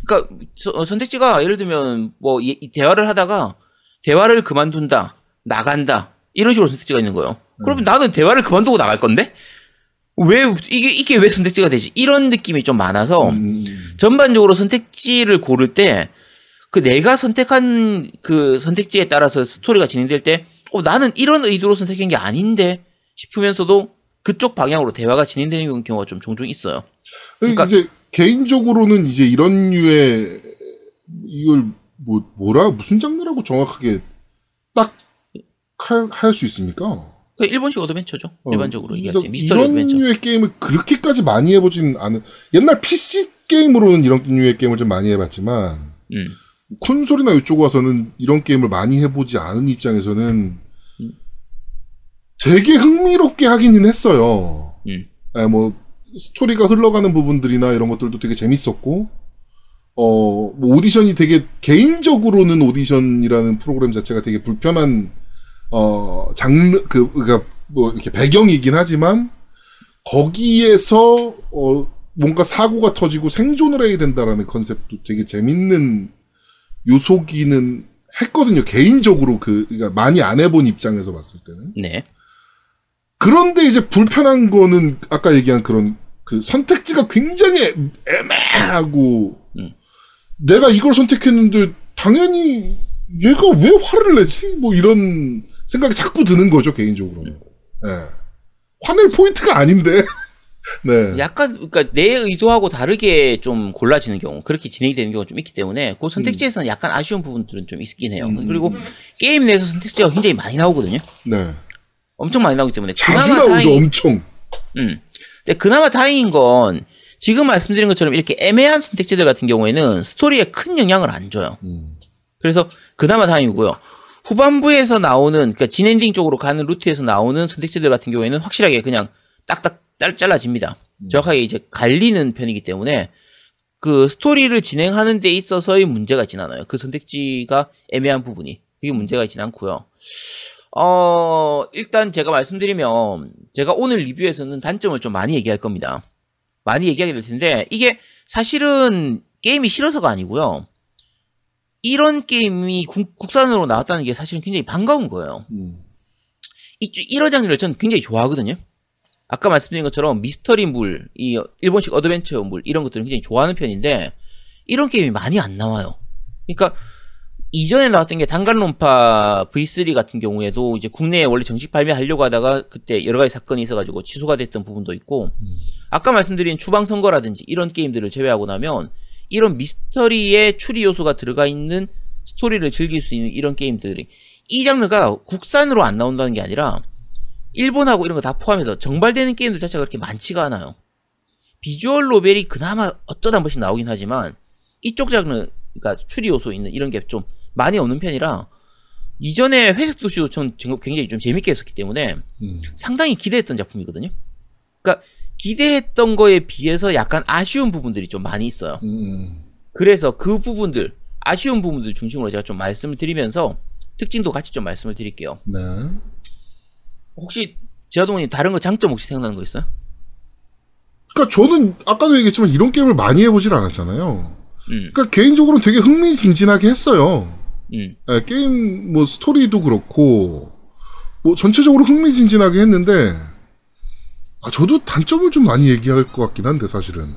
그러니까 서- 어, 선택지가 예를 들면 뭐 이 대화를 하다가 대화를 그만둔다, 나간다 이런 식으로 선택지가 있는 거예요. 그러면 나는 대화를 그만두고 나갈 건데 왜 이게 이게 왜 선택지가 되지? 이런 느낌이 좀 많아서 음, 전반적으로 선택지를 고를 때 그 내가 선택한 그 선택지에 따라서 스토리가 진행될 때 어, 나는 이런 의도로 선택한 게 아닌데 싶으면서도 그쪽 방향으로 대화가 진행되는 경우가 좀 종종 있어요. 그러니까- 이제 개인적으로는 이제 이런 류의 이걸 뭐 뭐라 무슨 장르라고 정확하게 딱 할 수 있습니까? 그 일본식 어드벤처죠. 어, 일반적으로 얘기할 이런- 때 미스터리 이런 어드벤처. 류의 게임을 그렇게까지 많이 해보진 않은 옛날 PC 게임으로는 이런 류의 게임을 좀 많이 해봤지만 음. 콘솔이나 이쪽 와서는 이런 게임을 많이 해보지 않은 입장에서는 되게 흥미롭게 하기는 했어요. 음. 예, 뭐 스토리가 흘러가는 부분들이나 이런 것들도 되게 재밌었고, 어, 뭐 오디션이 되게 개인적으로는 오디션이라는 프로그램 자체가 되게 불편한 어 장르 그 그니까 뭐 이렇게 배경이긴 하지만 거기에서 어 뭔가 사고가 터지고 생존을 해야 된다라는 컨셉도 되게 재밌는 요소기는 했거든요. 개인적으로 그 그러니까 많이 안 해본 입장에서 봤을 때는. 네. 그런데 이제 불편한 거는 아까 얘기한 그런 그 선택지가 굉장히 애매하고 음. 내가 이걸 선택했는데 당연히 얘가 왜 화를 내지? 뭐 이런 생각이 자꾸 드는 거죠 개인적으로는. 예. 화낼 포인트가 아닌데. 네. 약간 그러니까 내 의도하고 다르게 좀 골라지는 경우 그렇게 진행이 되는 경우가 좀 있기 때문에 그 선택지에서는 약간 아쉬운 부분들은 좀 있긴 해요. 음. 그리고 게임 내에서 선택지가 굉장히 많이 나오거든요. 네. 엄청 많이 나오기 때문에 자주 나오죠 다행- 엄청. 음. 근데 그나마 다행인 건 지금 말씀드린 것처럼 이렇게 애매한 선택지들 같은 경우에는 스토리에 큰 영향을 안 줘요. 음. 그래서 그나마 다행이고요. 후반부에서 나오는 그러니까 진엔딩 쪽으로 가는 루트에서 나오는 선택지들 같은 경우에는 확실하게 그냥 딱딱 딸- 잘라집니다. 정확하게 이제 갈리는 편이기 때문에 그 스토리를 진행하는 데 있어서의 문제가 있진 않아요. 그 선택지가 애매한 부분이 그게 문제가 있진 않고요. 어 일단 제가 말씀드리면 제가 오늘 리뷰에서는 단점을 좀 많이 얘기할 겁니다. 많이 얘기하게 될 텐데 이게 사실은 게임이 싫어서가 아니고요. 이런 게임이 국, 국산으로 나왔다는 게 사실은 굉장히 반가운 거예요. 음. 이, 이런 장르를 저는 굉장히 좋아하거든요. 아까 말씀드린 것처럼 미스터리 물, 이 일본식 어드벤처 물 이런 것들을 굉장히 좋아하는 편인데 이런 게임이 많이 안 나와요. 그러니까 이전에 나왔던 게 단간론파 V3 같은 경우에도 이제 국내에 원래 정식 발매하려고 하다가 그때 여러 가지 사건이 있어가지고 취소가 됐던 부분도 있고 아까 말씀드린 추방선거라든지 이런 게임들을 제외하고 나면 이런 미스터리의 추리 요소가 들어가 있는 스토리를 즐길 수 있는 이런 게임들이 이 장르가 국산으로 안 나온다는 게 아니라 일본하고 이런 거 다 포함해서 정발되는 게임들 자체가 그렇게 많지가 않아요. 비주얼 노벨이 그나마 어쩌다 한 번씩 나오긴 하지만 이쪽 장르, 그러니까 추리 요소 있는 이런 게 좀 많이 없는 편이라 이전에 회색 도시도 전 굉장히 좀 재밌게 했었기 때문에 음. 상당히 기대했던 작품이거든요. 그러니까 기대했던 거에 비해서 약간 아쉬운 부분들이 좀 많이 있어요. 음. 그래서 그 부분들, 아쉬운 부분들 중심으로 제가 좀 말씀을 드리면서 특징도 같이 좀 말씀을 드릴게요. 네. 혹시 제아동님 다른 거 장점 혹시 생각나는 거 있어요? 그러니까 저는 아까도 얘기했지만 이런 게임을 많이 해보질 않았잖아요. 음, 그러니까 개인적으로는 되게 흥미진진하게 했어요. 음, 예, 게임 뭐 스토리도 그렇고 뭐 전체적으로 흥미진진하게 했는데 아 저도 단점을 좀 많이 얘기할 것 같긴 한데 사실은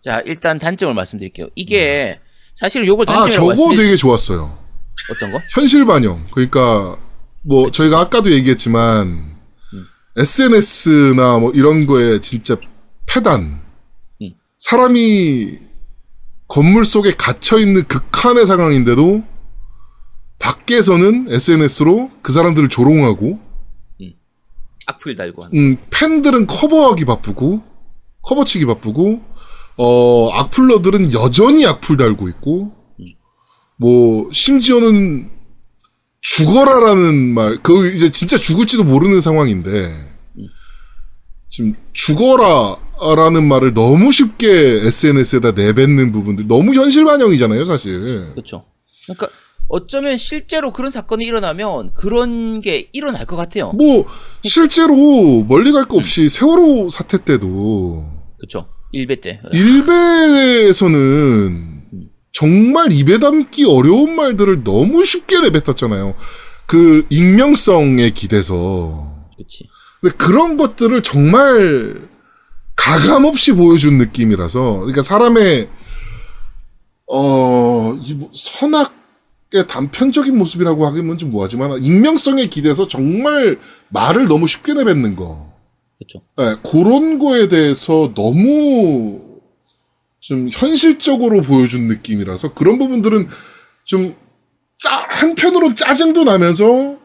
자 일단 단점을 말씀드릴게요. 이게 사실 요걸 아 단점이라고 저거 말씀드릴 되게 좋았어요. 어떤 거? 현실 반영 그러니까 뭐 저희가 아까도 얘기했지만 SNS나 뭐 이런 거에 진짜 패단 음. 사람이 건물 속에 갇혀 있는 극한의 상황인데도 밖에서는 SNS로 그 사람들을 조롱하고 악플 달고 하는. 음, 팬들은 커버하기 바쁘고 커버치기 바쁘고 어 악플러들은 여전히 악플 달고 있고 뭐 심지어는 죽어라라는 말 그 이제 진짜 죽을지도 모르는 상황인데 지금 죽어라라는 말을 너무 쉽게 SNS에다 내뱉는 부분들 너무 현실 반영이잖아요 사실 그렇죠. 그러니까 어쩌면 실제로 그런 사건이 일어나면 그런 게 일어날 것 같아요. 뭐 실제로 멀리 갈 거 없이 세월호 사태 때도 그렇죠. 일배 때. 일베에서는 정말 입에 담기 어려운 말들을 너무 쉽게 내뱉었잖아요. 그 익명성에 기대서. 그치. 근데 그런 것들을 정말 가감 없이 보여준 느낌이라서, 그러니까 사람의 어, 이 뭐, 선악의 단편적인 모습이라고 하기는 좀 뭐하지만 익명성에 기대서 정말 말을 너무 쉽게 내뱉는 거. 그쵸. 예, 그런 거에 대해서 너무 좀 현실적으로 보여준 느낌이라서 그런 부분들은 좀 짜, 한편으로 짜증도 나면서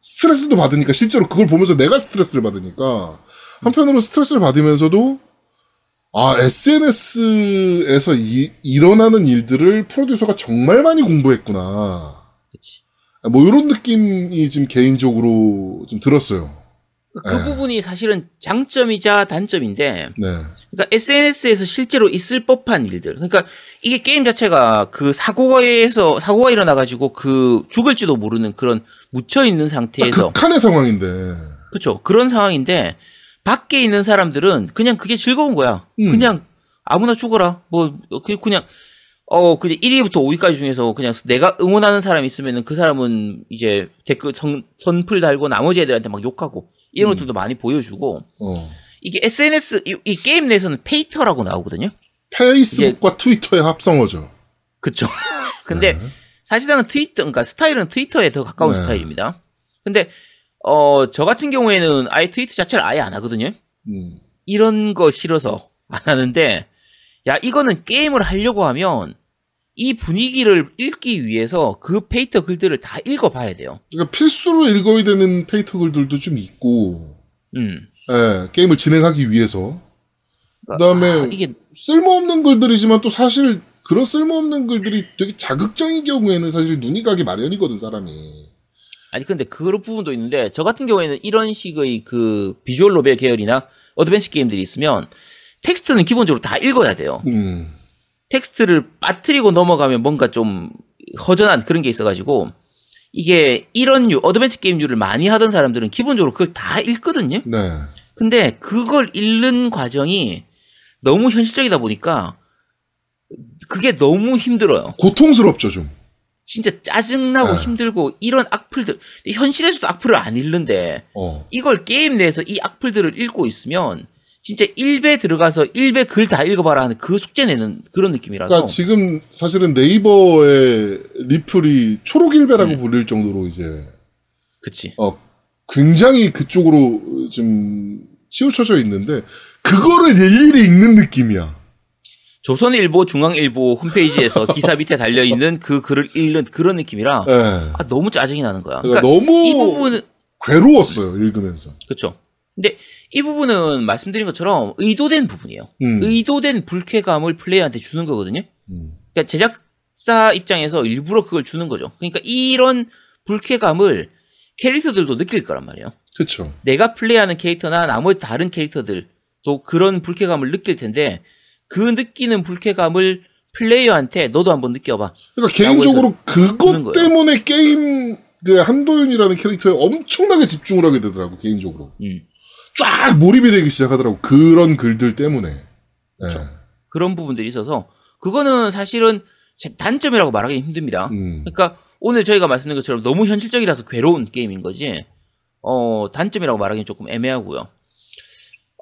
스트레스도 받으니까 실제로 그걸 보면서 내가 스트레스를 받으니까 한편으로 스트레스를 받으면서도 아, SNS에서 이, 일어나는 일들을 프로듀서가 정말 많이 공부했구나. 그치. 뭐 이런 느낌이 지금 개인적으로 좀 들었어요. 그 네. 부분이 사실은 장점이자 단점인데, 네. 그러니까 SNS에서 실제로 있을 법한 일들. 그러니까 이게 게임 자체가 그 사고에서 사고가 일어나가지고 그 죽을지도 모르는 그런 묻혀 있는 딱 상태에서 극한의 상황인데. 그렇죠. 그런 상황인데 밖에 있는 사람들은 그냥 그게 즐거운 거야. 음. 그냥 아무나 죽어라. 뭐 그- 그냥 어 그냥 1위부터 5위까지 중에서 그냥 내가 응원하는 사람 있으면은 그 사람은 이제 댓글 선, 선풀 달고 나머지 애들한테 막 욕하고 이런 음. 것들도 많이 보여주고 어. 이게 SNS 이, 이 게임 내에서는 페이터라고 나오거든요. 페이스북과 트위터의 합성어죠. 그쵸. 근데 사실상은 트위터, 그러니까 스타일은 트위터에 더 가까운 네. 스타일입니다. 근데 어 저 같은 경우에는 아예 트위터 자체를 아예 안 하거든요. 음. 이런 거 싫어서 안 하는데 야 이거는 게임을 하려고 하면 이 분위기를 읽기 위해서 그 페이터 글들을 다 읽어봐야 돼요. 그러니까 필수로 읽어야 되는 페이터 글들도 좀 있고, 음. 예, 게임을 진행하기 위해서. 그 다음에 아, 이게 쓸모없는 글들이지만 또 사실 그런 쓸모없는 글들이 되게 자극적인 경우에는 사실 눈이 가기 마련이거든, 사람이. 아니 근데 그런 부분도 있는데 저 같은 경우에는 이런 식의 그 visual novel 계열이나 어드벤처 게임들이 있으면 텍스트는 기본적으로 다 읽어야 돼요. 음. 텍스트를 빠뜨리고 넘어가면 뭔가 좀 허전한 그런 게 있어가지고 이게 이런 류 어드벤처 게임류를 많이 하던 사람들은 기본적으로 그걸 다 읽거든요. 네. 근데 그걸 읽는 과정이 너무 현실적이다 보니까 그게 너무 힘들어요. 고통스럽죠, 좀. 진짜 짜증나고 네. 힘들고 이런 악플들 현실에서도 악플을 안 읽는데 어. 이걸 게임 내에서 이 악플들을 읽고 있으면 진짜 일베 들어가서 일베 글 다 읽어봐라 하는 그 숙제 내는 그런 느낌이라서 그러니까 지금 사실은 네이버의 리플이 초록일배라고 음. 불릴 정도로 이제 그치 어 굉장히 그쪽으로 좀 치우쳐져 있는데 그거를 일일이 읽는 느낌이야. 조선일보 중앙일보 홈페이지에서 기사 밑에 달려 있는 그 글을 읽는 그런 느낌이라 예. 아, 너무 짜증이 나는 거야 그러니까 그러니까 너무 이 부분은 괴로웠어요 읽으면서. 그쵸 근데 이 부분은 말씀드린 것처럼 의도된 부분이에요 음. 의도된 불쾌감을 플레이어한테 주는 거거든요 음. 그러니까 제작사 입장에서 일부러 그걸 주는 거죠. 그러니까 이런 불쾌감을 캐릭터들도 느낄 거란 말이에요. 그렇죠. 내가 플레이하는 캐릭터나 나머지 다른 캐릭터들도 그런 불쾌감을 느낄 텐데 그 느끼는 불쾌감을 플레이어한테 너도 한번 느껴봐. 그러니까 개인적으로 그것. 때문에 게임 그 한도윤이라는 캐릭터에 엄청나게 집중을 하게 되더라고 개인적으로. 음. 쫙 몰입이 되기 시작하더라고 그런 글들 때문에. 예. 그런 부분들이 있어서 그거는 사실은 제 단점이라고 말하기 힘듭니다. 음. 그러니까 오늘 저희가 말씀드린 것처럼 너무 현실적이라서 괴로운 게임인 거지. 어, 단점이라고 말하기는 조금 애매하고요.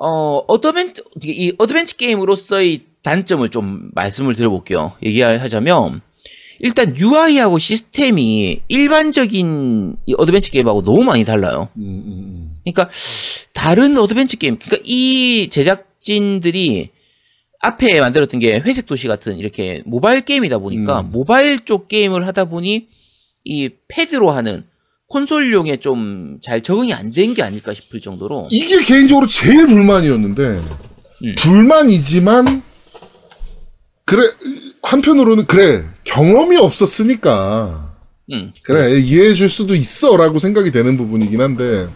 어, 어드벤트, 이 어드벤처 게임으로서의 단점을 좀 말씀을 드려볼게요. 얘기하자면, 일단 UI하고 시스템이 일반적인 이 어드벤처 게임하고 너무 많이 달라요. 음, 음, 음. 그러니까 다른 어드벤처 게임, 그러니까 이 제작진들이 앞에 만들었던 게 회색 도시 같은 이렇게 모바일 게임이다 보니까 음. 모바일 쪽 게임을 하다 보니 이 패드로 하는 콘솔용에 좀 잘 적응이 안 된 게 아닐까 싶을 정도로 이게 개인적으로 제일 불만이었는데 음. 불만이지만 그래 한편으로는 그래 경험이 없었으니까 음, 그래 이해해 줄 수도 있어라고 생각이 되는 부분이긴 한데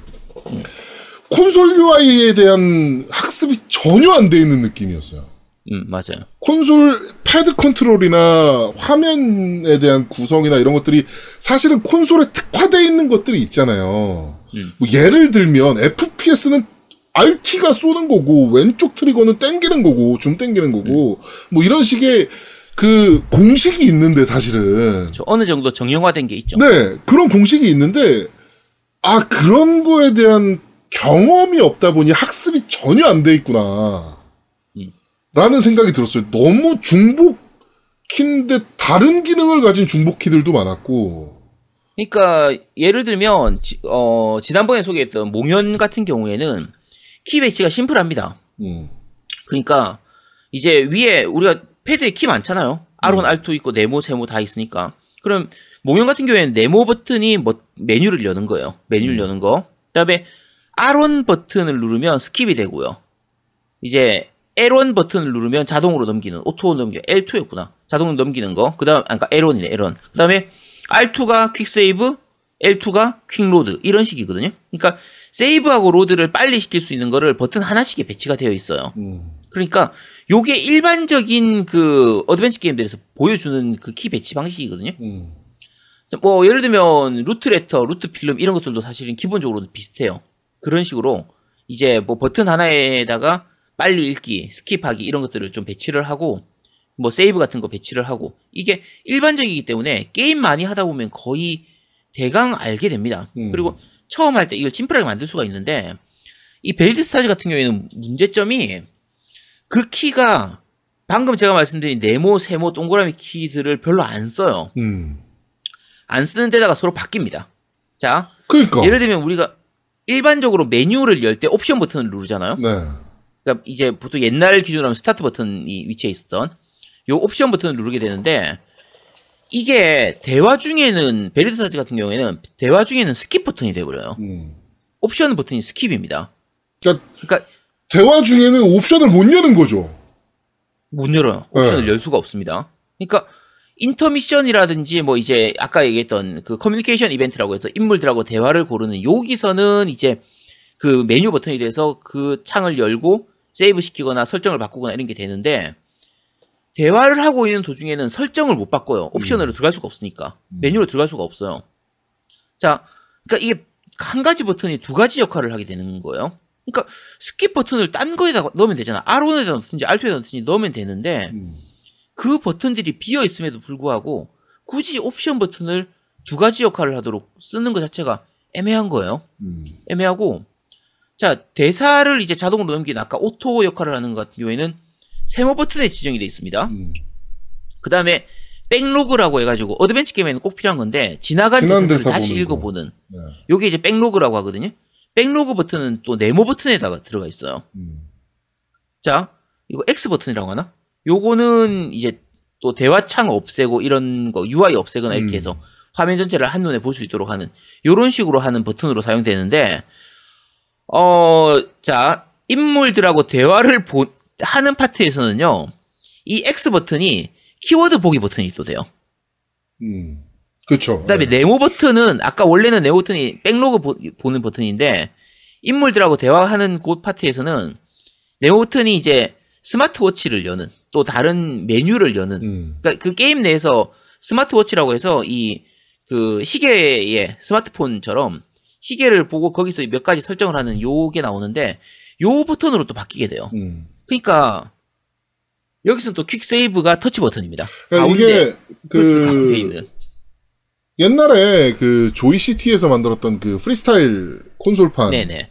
콘솔 UI에 대한 학습이 전혀 안 돼 있는 느낌이었어요. 음, 맞아요. 콘솔 패드 컨트롤이나 화면에 대한 구성이나 이런 것들이 사실은 콘솔에 특화되어 있는 것들이 있잖아요. 음. 뭐 예를 들면 FPS는 RT가 쏘는 거고 왼쪽 트리거는 땡기는 거고 줌 땡기는 거고 뭐 이런 식의 그 공식이 있는데 사실은 저 어느 정도 정형화된 게 있죠. 네 그런 공식이 있는데 아 그런 거에 대한 경험이 없다 보니 학습이 전혀 안 돼 있구나 음. 라는 생각이 들었어요. 너무 중복 키인데 다른 기능을 가진 중복 키들도 많았고 그러니까 예를 들면 지, 어, 지난번에 소개했던 몽현 같은 경우에는 키 배치가 심플합니다. 음, 그러니까 이제 위에 우리가 패드에 키 많잖아요. R1, R2 있고 네모, 세모 다 있으니까. 그럼 몽현 같은 경우에는 네모 버튼이 뭐 메뉴를 여는 거예요. 메뉴를 여는 거. 그다음에 R1 버튼을 누르면 skip이 되고요. 이제 L1 버튼을 누르면 자동으로 넘기는 auto 넘기 L2였구나. 자동으로 넘기는 거. 그다음 아까 그러니까 L1이네 L1. 그다음에 R2가 quick save, L2가 quick load 이런 식이거든요. 그러니까 save하고 load를 빨리 시킬 수 있는 거를 버튼 하나씩에 배치가 되어 있어요. 음, 그러니까 요게 일반적인 그 adventure 게임들에서 보여주는 그 키 배치 방식이거든요. 음, 자, 뭐 예를 들면 루트 레터, 루트 필름 이런 것들도 사실은 기본적으로 비슷해요. 그런 식으로 이제 뭐 버튼 하나에다가 빨리 읽기, skip하기 이런 것들을 좀 배치를 하고 뭐 세이브 같은 거 배치를 하고 이게 일반적이기 때문에 게임 많이 하다 보면 거의 대강 알게 됩니다. 음. 그리고 처음 할 때 이걸 심플하게 만들 수가 있는데 이 베리드 스타즈 같은 경우에는 문제점이 그 키가 방금 제가 말씀드린 네모, 세모, 동그라미 키들을 별로 안 써요. 음. 안 쓰는 데다가 서로 바뀝니다. 자, 그러니까 예를 들면 우리가 일반적으로 메뉴를 열 때 옵션 버튼을 누르잖아요. 네, 그러니까 이제 보통 옛날 기준으로 하면 스타트 버튼이 위치해 있었던 요 옵션 버튼을 누르게 되는데 이게 대화 중에는 베리드 스타즈 같은 경우에는 대화 중에는 skip 버튼이 돼버려요. 음. 옵션 버튼이 skip입니다. 그러니까 그러니까 대화 중에는 옵션을 못 여는 거죠. 못 열어요. 옵션을 네. 열 수가 없습니다. 그러니까 인터미션이라든지 뭐 이제 아까 얘기했던 그 커뮤니케이션 이벤트라고 해서 인물들하고 대화를 고르는 여기서는 이제 그 메뉴 버튼이 돼서 그 창을 열고 세이브 시키거나 설정을 바꾸거나 이런 게 되는데 대화를 하고 있는 도중에는 설정을 못 바꿔요. 옵션으로 들어갈 수가 없으니까 메뉴로 들어갈 수가 없어요. 자, 그러니까 이게 한 가지 버튼이 두 가지 역할을 하게 되는 거예요. 그러니까 skip 버튼을 딴 거에다 넣으면 되잖아. R1에다 넣든지 R2에다 넣든지 넣으면 되는데 음. 그 버튼들이 비어 있음에도 불구하고 굳이 옵션 버튼을 두 가지 역할을 하도록 쓰는 것 자체가 애매한 거예요. 음. 애매하고 자 대사를 이제 자동으로 넘기는 아까 auto 역할을 하는 것 같은 경우에는 세모 버튼에 지정이 되어 있습니다. 음. 그 다음에 backlog라고 해가지고 adventure 게임에는 꼭 필요한 건데 지나간 대사를 대사 다시. 읽어보는 네. 요게 이제 backlog라고 하거든요. backlog 버튼은 또 네모 버튼에다가 들어가 있어요. 음. 자, 이거 X 버튼이라고 하나? 요거는 이제 또 대화창 없애고 이런 거 UI 없애거나 이렇게 음. 해서 화면 전체를 한눈에 볼 수 있도록 하는 요런 식으로 하는 버튼으로 사용되는데 어, 자, 인물들하고 대화를 보, 하는 파트에서는요. 이 X 버튼이 키워드 보기 버튼이 또 돼요. 음. 그렇죠. 그다음에 네모 버튼은 아까 원래는 네모 버튼이 backlog 보, 는 버튼인데 인물들하고 대화하는 곳 파트에서는 네모 버튼이 이제 스마트워치를 여는 또 다른 메뉴를 여는 음. 그러니까 그 게임 내에서 스마트워치라고 해서 이 그 시계의 스마트폰처럼 시계를 보고 거기서 몇 가지 설정을 하는 요게 나오는데 요 버튼으로 또 바뀌게 돼요. 음. 그러니까 여기서는 또 퀵 세이브가 터치 버튼입니다. 그러니까 이게 그 옛날에 그 조이시티에서 만들었던 그 프리스타일 콘솔판 네네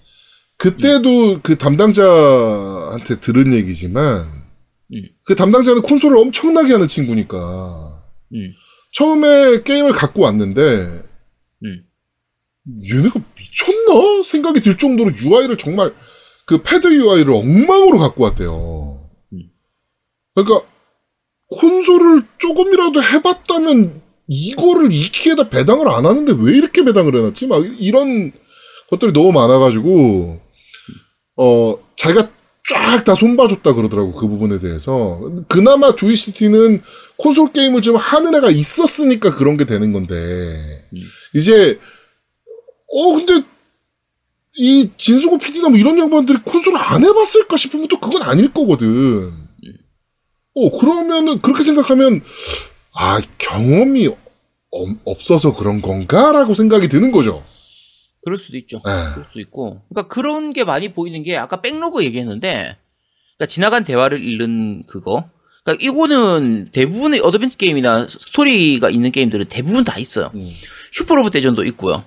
그때도 그 담당자한테 들은 얘기지만 음. 그 담당자는 콘솔을 엄청나게 하는 친구니까 음. 처음에 게임을 갖고 왔는데 음. 얘네가 미쳤나 생각이 들 정도로 UI를 정말 그 패드 UI를 엉망으로 갖고 왔대요. 음. 그러니까 콘솔을 조금이라도 해봤다면 이거를 이 키에다 배당을 안 하는데 왜 이렇게 배당을 해놨지? 막 이런 것들이 너무 많아가지고 어 자기가 쫙 다 손봐줬다 그러더라고 그 부분에 대해서 그나마 조이시티는 콘솔 게임을 좀 하는 애가 있었으니까 그런 게 되는 건데 이제 어 근데 이 진승호 PD나 뭐 이런 양반들이 콘솔을 안 해봤을까 싶으면 또 그건 아닐 거거든. 어 그러면은 그렇게 생각하면 아 경험이 엄- 없어서 그런 건가라고 생각이 드는 거죠. 그럴 수도 있죠. 예. 그럴 수도 있고. 그러니까 그런 게 많이 보이는 게 아까 backlog 얘기했는데, 그러니까 지나간 대화를 읽는 그거. 그러니까 이거는 대부분의 adventure 게임이나 스토리가 있는 게임들은 대부분 다 있어요. 음. 슈퍼로봇 대전도 있고요.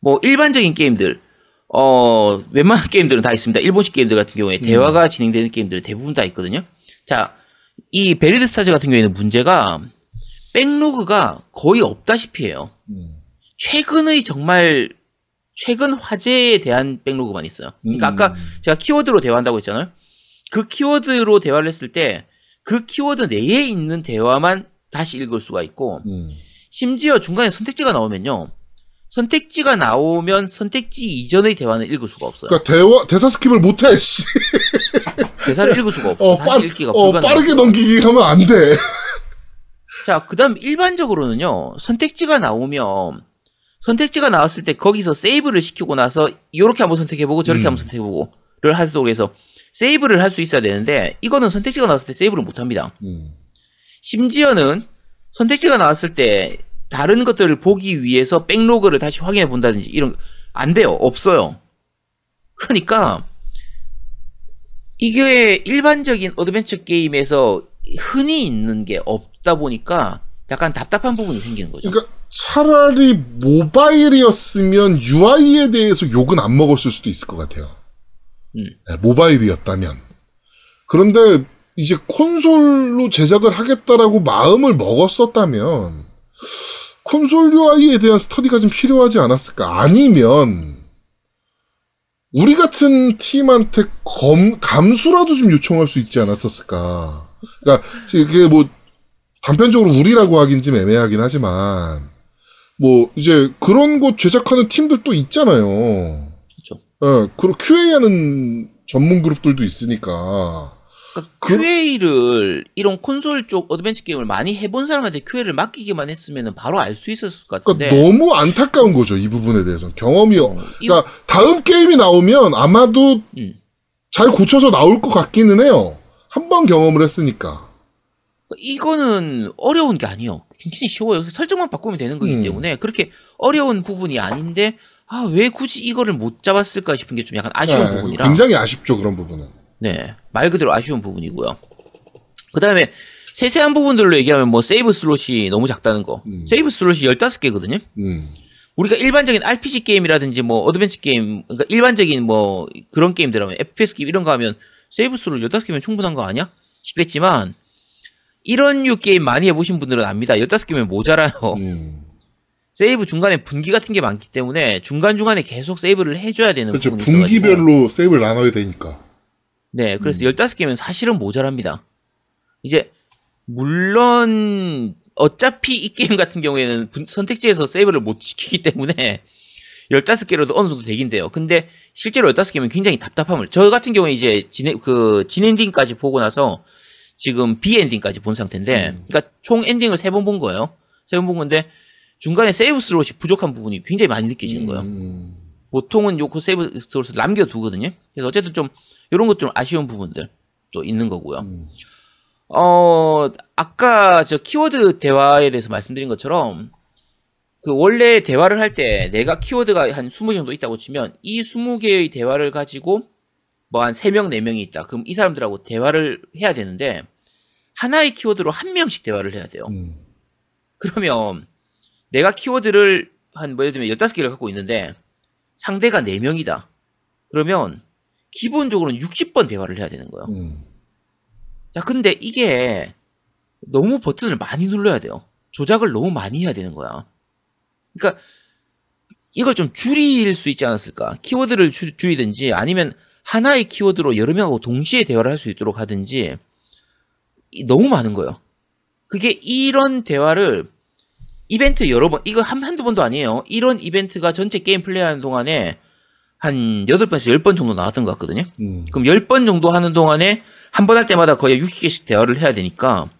뭐 일반적인 게임들 어 웬만한 게임들은 다 있습니다. 일본식 게임들 같은 경우에 대화가 진행되는 게임들은 대부분 다 있거든요. 자, 이 베리드 스타즈 같은 경우에는 문제가 backlog가 거의 없다시피 해요. 음. 최근의 정말 최근 화제에 대한 backlog만 있어요. 그러니까 음. 아까 제가 키워드로 대화한다고 했잖아요. 그 키워드로 대화를 했을 때 그 키워드 내에 있는 대화만 다시 읽을 수가 있고 음. 심지어 중간에 선택지가 나오면요. 선택지가 나오면 선택지 이전의 대화는 읽을 수가 없어요. 그러니까 대화 대사 skip을 못해. 씨. 대사를 읽을 수가 없어. 어, 다시 빨, 읽기가 어 불가능. 빠르게 넘기기 하면 안 돼. 자, 그다음 일반적으로는요. 선택지가 나오면 선택지가 나왔을 때 거기서 세이브를 시키고 나서 이렇게 한번 선택해보고 저렇게 음. 한번 선택해보고를 하도록 해서 세이브를 할 수 있어야 되는데 이거는 선택지가 나왔을 때 세이브를 못합니다. 음. 심지어는 선택지가 나왔을 때 다른 것들을 보기 위해서 backlog를 다시 확인해 본다든지 이런 안 돼요. 없어요. 그러니까 이게 일반적인 adventure 게임에서 흔히 있는 게 없다 보니까 약간 답답한 부분이 생기는 거죠. 그러니까 차라리 모바일이었으면 UI에 대해서 욕은 안 먹었을 수도 있을 것 같아요. 음. 네, 모바일이었다면. 그런데 이제 콘솔로 제작을 하겠다라고 마음을 먹었었다면 콘솔 UI에 대한 스터디가 좀 필요하지 않았을까? 아니면 우리 같은 팀한테 검, 감수라도 좀 요청할 수 있지 않았었을까? 그러니까 이게 뭐 단편적으로 우리라고 하긴 좀 애매하긴 하지만 뭐 이제 그런 곳 제작하는 팀들도 있잖아요. 그렇죠. 예, 그리고 QA하는 전문 그룹들도 있으니까. 그러니까 그- QA를 이런 콘솔 쪽 adventure 게임을 많이 해본 사람한테 QA를 맡기기만 했으면 바로 알 수 있었을 것 그러니까 같은데. 너무 안타까운 거죠 이 부분에 대해서 경험이. 어, 그러니까 다음 게임이 나오면 아마도 음. 잘 고쳐서 나올 것 같기는 해요. 한 번 경험을 했으니까. 이거는 어려운 게 아니에요. 굉장히 쉬워요. 설정만 바꾸면 되는 거기 음. 때문에 그렇게 어려운 부분이 아닌데 아 왜 굳이 이거를 못 잡았을까 싶은 게 좀 약간 아쉬운 네, 부분이라. 굉장히 아쉽죠 그런 부분은. 네, 말 그대로 아쉬운 부분이고요. 그 다음에 세세한 부분들로 얘기하면 뭐 세이브 슬롯이 너무 작다는 거. 음. 세이브 슬롯이 15개거든요. 음. 우리가 일반적인 RPG 게임이라든지 뭐 adventure 게임, 그러니까 일반적인 뭐 그런 게임들 하면 FPS 게임 이런 거 하면 세이브 슬롯 15개면 충분한 거 아니야? 싶겠지만 이런 류 게임 많이 해보신 분들은 압니다. 15개면 모자라요. 음. 세이브 중간에 분기 같은 게 많기 때문에 중간중간에 계속 세이브를 해줘야 되는 그렇죠. 분기별로 세이브를 나눠야 되니까. 네, 그래서 15개면 사실은 모자랍니다. 이제, 물론, 어차피 이 게임 같은 경우에는 분- 선택지에서 세이브를 못 지키기 때문에 15개로도 어느 정도 되긴 돼요. 근데 실제로 15개면 굉장히 답답함을, 저 같은 경우에 이제 진행, 그, 진엔딩까지 보고 나서 지금 B엔딩까지 본 상태인데, 그러니까 총 엔딩을 세 번 본 거예요. 세 번 본 건데, 중간에 세이브 슬롯이 부족한 부분이 굉장히 많이 느껴지는 거예요. 음. 보통은 요그 세이브 슬롯을 남겨 두거든요. 그래서 어쨌든 좀 이런 것 좀 아쉬운 부분들 또 있는 거고요. 음. 어 아까 저 키워드 대화에 대해서 말씀드린 것처럼 그 원래 대화를 할 때 내가 키워드가 한 20개 정도 있다고 치면 이 20개의 대화를 가지고 뭐 한 3명, 4명이 있다. 그럼 이 사람들하고 대화를 해야 되는데 하나의 키워드로 한 명씩 대화를 해야 돼요. 음. 그러면 내가 키워드를 한 뭐 예를 들면 15개를 갖고 있는데 상대가 4명이다. 그러면 기본적으로는 60번 대화를 해야 되는 거예요. 음. 자, 근데 이게 너무 버튼을 많이 눌러야 돼요. 조작을 너무 많이 해야 되는 거야. 그러니까 이걸 좀 줄일 수 있지 않았을까? 키워드를 줄, 줄이든지 아니면 하나의 키워드로 여러 명하고 동시에 대화를 할 수 있도록 하든지 이- 너무 많은 거예요. 그게 이런 대화를 이벤트 여러 번, 이거 한, 한두 번도 아니에요. 이런 이벤트가 전체 게임 플레이하는 동안에 한 8번에서 10번 정도 나왔던 것 같거든요. 음. 그럼 10번 정도 하는 동안에 한 번 할 때마다 거의 60개씩 대화를 해야 되니까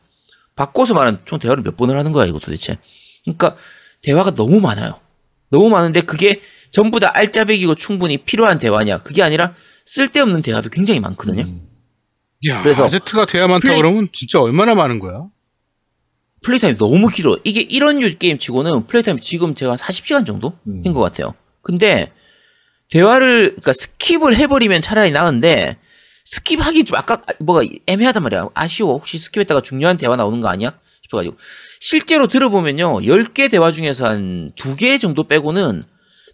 바꿔서 말하면 총 대화를 몇 번을 하는 거야 이거 도대체 그러니까 대화가 너무 많아요 너무 많은데 그게 전부 다 알짜배기고 충분히 필요한 대화냐 그게 아니라 쓸데없는 대화도 굉장히 많거든요 야, 그래서 아제트가 돼야 많다 플레이- 그러면 진짜 얼마나 많은 거야? 플레이 타임이 너무 길어 이게 이런 류 게임 치고는 플레이 타임 지금 제가 한 40시간 정도 음. 한것 같아요 근데 대화를 그러니까 스킵을 해버리면 차라리 나은데 스킵하기 좀 아까 뭐가 애매하단 말이야. 아쉬워. 혹시 스킵했다가 중요한 대화 나오는 거 아니야? 싶어가지고 실제로 들어보면요. 10개 대화 중에서 한 2개 정도 빼고는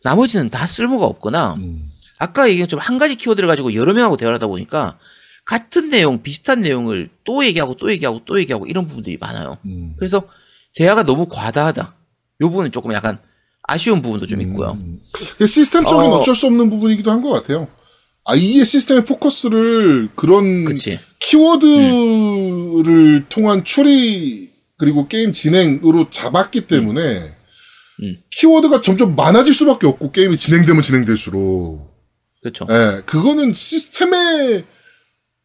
나머지는 다 쓸모가 없거나 음. 아까 얘기한 좀 한 가지 키워드를 가지고 여러 명하고 대화를 하다 보니까 같은 내용, 비슷한 내용을 또 얘기하고 또 얘기하고 또 얘기하고 이런 부분들이 많아요. 음. 그래서 대화가 너무 과다하다. 요 부분은 조금 약간 아쉬운 부분도 좀 있고요. 음. 시스템적인 어... 쩔수 없는 부분이기도 한 것 같아요. 아이의 시스템의 포커스를 그런 그치. 키워드를 음. 통한 추리 그리고 게임 진행으로 잡았기 때문에 음. 음. 키워드가 점점 많아질 수밖에 없고 게임이 진행되면 진행될수록 그렇죠. 예, 그거는 시스템의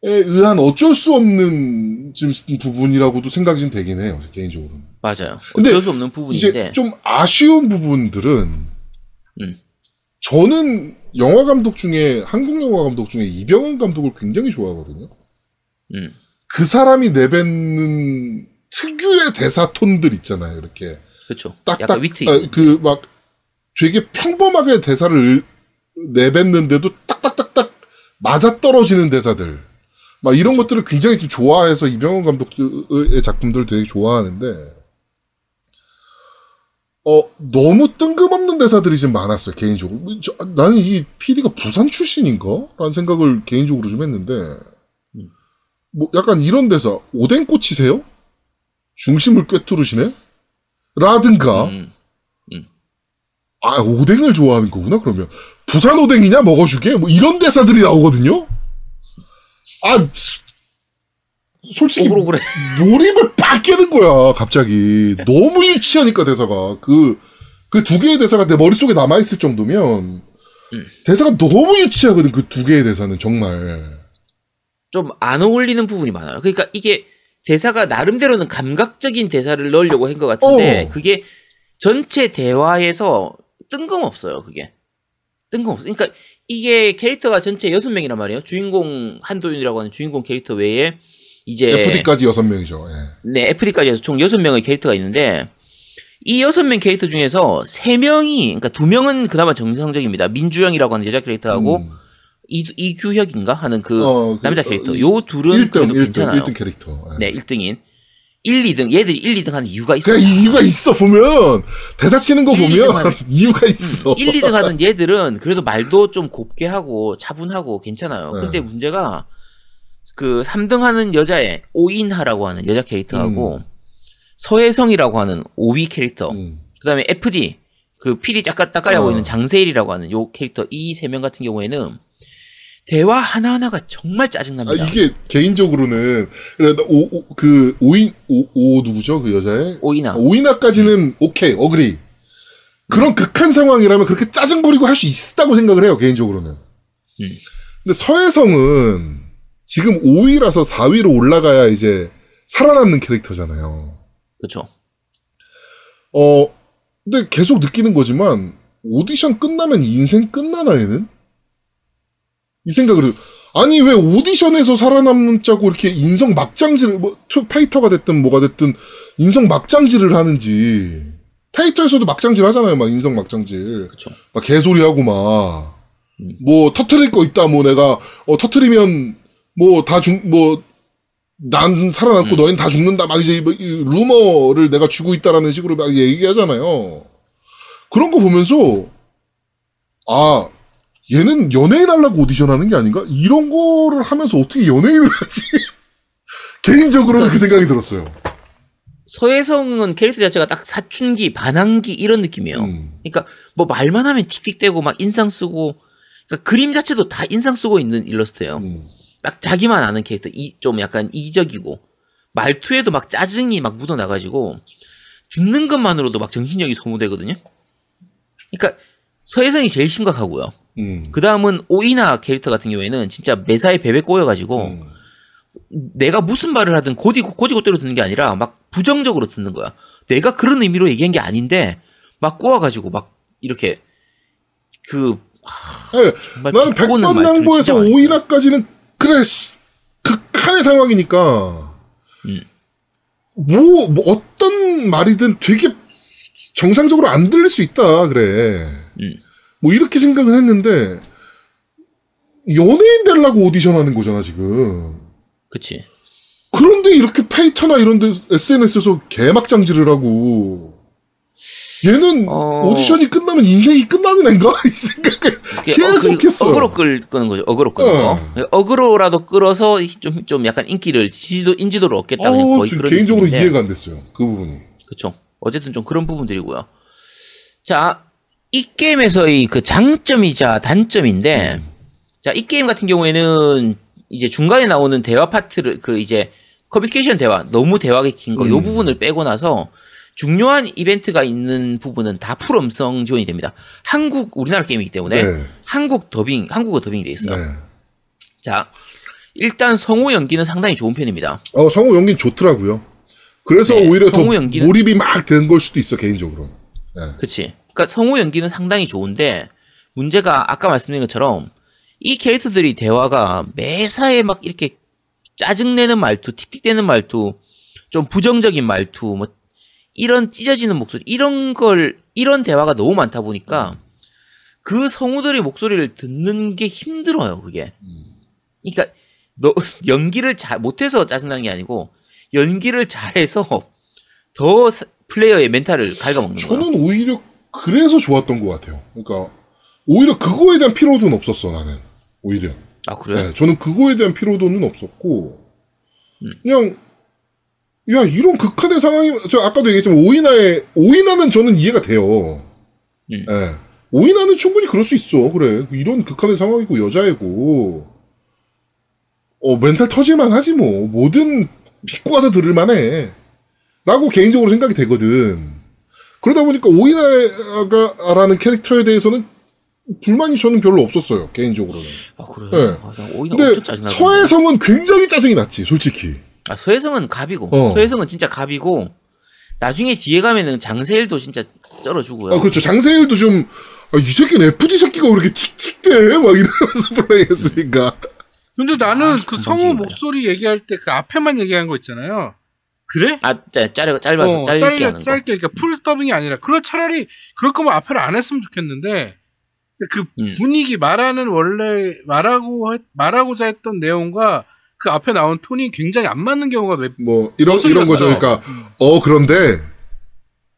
의한 어쩔 수 없는 지금 부분이라고도 생각이 좀 되긴 해요 개인적으로는. 맞아요. 어쩔 수 없는 부분인데 이제 좀 아쉬운 부분들은 음. 저는 영화 감독 중에 한국 영화 감독 중에 이병헌 감독을 굉장히 좋아하거든요. 음. 그 사람이 내뱉는 특유의 대사 톤들 있잖아요. 이렇게 그렇죠. 딱딱 아, 그막 네. 되게 평범하게 대사를 내뱉는데도 딱딱딱딱 맞아 떨어지는 대사들. 막 이런 그렇죠. 것들을 굉장히 좀 좋아해서 이병헌 감독의 작품들을 되게 좋아하는데 어 너무 뜬금없는 대사들이 좀 많았어요 개인적으로 뭐 저, 나는 이 PD가 부산 출신인가? 라는 생각을 개인적으로 좀 했는데 음. 뭐 약간 이런 대사 오뎅꽃이세요? 중심을 꿰뚫으시네? 라든가 음, 음, 음. 아 오뎅을 좋아하는 거구나 그러면 부산 오뎅이냐 먹어주게 뭐 이런 대사들이 나오거든요 아 솔직히 오그로그래. 몰입을 빡 깨는 거야 갑자기. 너무 유치하니까 대사가. 그 그 두 개의 대사가 내 머릿속에 남아있을 정도면 음. 대사가 너무 유치하거든 그 두 개의 대사는 정말. 좀 안 어울리는 부분이 많아요. 그러니까 이게 대사가 나름대로는 감각적인 대사를 넣으려고 한 것 같은데 어. 그게 전체 대화에서 뜬금없어요 그게. 뜬금없어. 그러니까 이게 캐릭터가 전체 6명이란 말이에요. 주인공 한도윤이라고 하는 주인공 캐릭터 외에 이제 FD까지 6명이죠. 예. 네, FD까지 해서 총 6명의 캐릭터가 있는데 이 6명 캐릭터 중에서 3명이 그러니까 2명은 그나마 정상적입니다. 민주영이라고 하는 여자 캐릭터하고 음. 이, 이규혁인가 하는 그 어, 그, 남자 캐릭터. 어, 요 둘은 1등, 그래도 1등, 괜찮아요. 1등 캐릭터. 예. 네, 1등인. 1, 2등 얘들이 1, 2등 하는 이유가 있어. 그냥 이유가 있어 보면 대사 치는 거 1, 보면 하는, 이유가 음, 있어. 1, 2등 하는 얘들은 그래도 말도 좀 곱게 하고 차분하고 괜찮아요. 네. 근데 문제가 그 3등 하는 여자의 오인하라고 하는 여자 캐릭터하고 음. 서혜성이라고 하는 5위 캐릭터. 음. 그다음에 FD 그 PD 짝까딱까라고 어. 있는 장세일이라고 하는 요 캐릭터 이 세 명 같은 경우에는 대화 하나하나가 정말 짜증납니다. 아, 이게 개인적으로는 오그 오인 오, 오 누구죠 그 여자의 오이나 아, 오이나까지는 음. 오케이 어그리 그런 음. 극한 상황이라면 그렇게 짜증 부리고 할 수 있다고 생각을 해요 개인적으로는. 음. 근데 서혜성은 지금 5위라서 4위로 올라가야 이제 살아남는 캐릭터잖아요. 그렇죠. 어 근데 계속 느끼는 거지만 오디션 끝나면 인생 끝나나 얘는? 이 생각을 아니 왜 오디션에서 살아남는 짜고 이렇게 인성 막장질을 뭐 파이터가 됐든 뭐가 됐든 인성 막장질을 하는지. 파이터에서도 막장질 하잖아요 막 인성 막장질 그쵸. 막 개소리하고 막뭐 음. 터트릴 거 있다 뭐 내가 어 터트리면 뭐 다 죽 뭐 난 살아났고 음. 너희는 다 죽는다. 막 이제 뭐 루머를 내가 주고 있다라는 식으로 막 얘기하잖아요. 그런 거 보면서 아 얘는 연예인 하려고 오디션 하는 게 아닌가? 이런 거를 하면서 어떻게 연예인을 하지? 개인적으로는 그 생각이 들었어요. 서혜성은 캐릭터 자체가 딱 사춘기, 반항기 이런 느낌이에요. 음. 그러니까 뭐 말만 하면 틱틱대고 막 인상 쓰고 그러니까 그림 자체도 다 인상 쓰고 있는 일러스트예요. 음. 딱 자기만 아는 캐릭터 이 좀 약간 이기적이고 말투에도 막 짜증이 막 묻어나 가지고 듣는 것만으로도 막 정신력이 소모되거든요. 그러니까 서혜성이 제일 심각하고요. 음. 그 다음은 오이나 캐릭터 같은 경우에는 진짜 매사에 베베 꼬여가지고 음. 내가 무슨 말을 하든 고지고대로 듣는 게 아니라 막 부정적으로 듣는 거야. 내가 그런 의미로 얘기한 게 아닌데 막 꼬아가지고 막 이렇게 그 하, 나는 백번 낭보에서 오이나까지는 그래 그 극한의 상황이니까 음. 뭐, 뭐 어떤 말이든 되게 정상적으로 안 들릴 수 있다 그래. 음. 뭐 이렇게 생각은 했는데 연예인 되려고 오디션 하는 거잖아 지금. 그치. 그런데 이렇게 페이터나 이런데 SNS에서 개막장질을 하고 얘는 어... 오디션이 끝나면 인생이 끝나는 애인가? 이 생각을 계속했어. 어, 어그로 끄는 거죠. 어그로 끄는 어. 거. 어그로라도 끌어서 좀, 좀 약간 인기를 지지도, 인지도를 얻겠다. 는 어, 거의 그런 개인적으로 느낌인데. 이해가 안 됐어요. 그 부분이. 그렇죠. 어쨌든 좀 그런 부분들이고요. 자, 이 게임에서의 그 장점이자 단점인데, 자, 이 게임 같은 경우에는 이제 중간에 나오는 대화 파트를, 그 이제 커뮤니케이션 대화, 너무 대화가 긴 거, 요 음. 부분을 빼고 나서 중요한 이벤트가 있는 부분은 다 풀음성 지원이 됩니다. 한국, 우리나라 게임이기 때문에 네. 한국 더빙, 한국어 더빙이 돼 있어요. 네. 자, 일단 성우 연기는 상당히 좋은 편입니다. 어, 성우 연기는 좋더라고요. 그래서 네, 오히려 더 연기는- 몰입이 막 된 걸 수도 있어, 개인적으로. 네. 그치. 그러니까 성우 연기는 상당히 좋은데 문제가 아까 말씀드린 것처럼 이 캐릭터들이 대화가 매사에 막 이렇게 짜증내는 말투, 틱틱대는 말투, 좀 부정적인 말투, 뭐 이런 찢어지는 목소리, 이런 걸 이런 대화가 너무 많다 보니까 그 성우들의 목소리를 듣는 게 힘들어요, 그게. 그러니까 너 연기를 잘 못해서 짜증나는 게 아니고 연기를 잘해서 더 사- 플레이어의 멘탈을 갉아먹는 거야. 저는 오히려 그래서 좋았던 것 같아요. 그러니까 오히려 그거에 대한 피로도는 없었어, 나는. 오히려. 아 그래요? 네, 저는 그거에 대한 피로도는 없었고, 음. 그냥, 야, 이런 극한의 상황이, 저 아까도 얘기했지만, 오이나의, 오이나는 저는 이해가 돼요. 음. 예. 오이나는 충분히 그럴 수 있어. 그래. 이런 극한의 상황이고, 여자애고, 어, 멘탈 터질만 하지 뭐. 뭐든 빚고 와서 들을만 해. 라고 개인적으로 생각이 되거든. 그러다 보니까 오이나가라는 캐릭터에 대해서는 불만이 저는 별로 없었어요. 개인적으로는. 아 그래요? 네. 아, 근데. 서혜성은 굉장히 짜증이 났지, 솔직히. 아 서혜성은 갑이고 어. 서혜성은 진짜 갑이고 나중에 뒤에 가면은 장세일도 진짜 쩔어 주고요. 아, 그렇죠. 장세일도 좀, 아, 이 새끼는 FD 새끼가 왜 이렇게 틱틱대? 막 이러면서 플레이했으니까. 근데 나는 아, 그그 성우 목소리 얘기할 때 그 앞에만 얘기한 거 있잖아요. 그래? 아 짜, 짧아 짧아서 어, 짧게 짧게, 하는 거. 짧게, 그러니까 풀 더빙이 아니라, 그럴 차라리, 그럴 거면 앞에를 안 했으면 좋겠는데, 그 음. 분위기, 말하는 원래, 말하고, 했- 말하고자 했던 내용과 그 앞에 나온 톤이 굉장히 안 맞는 경우가 몇, 뭐, 이런, 이런 거죠. 그러니까, 어, 그런데,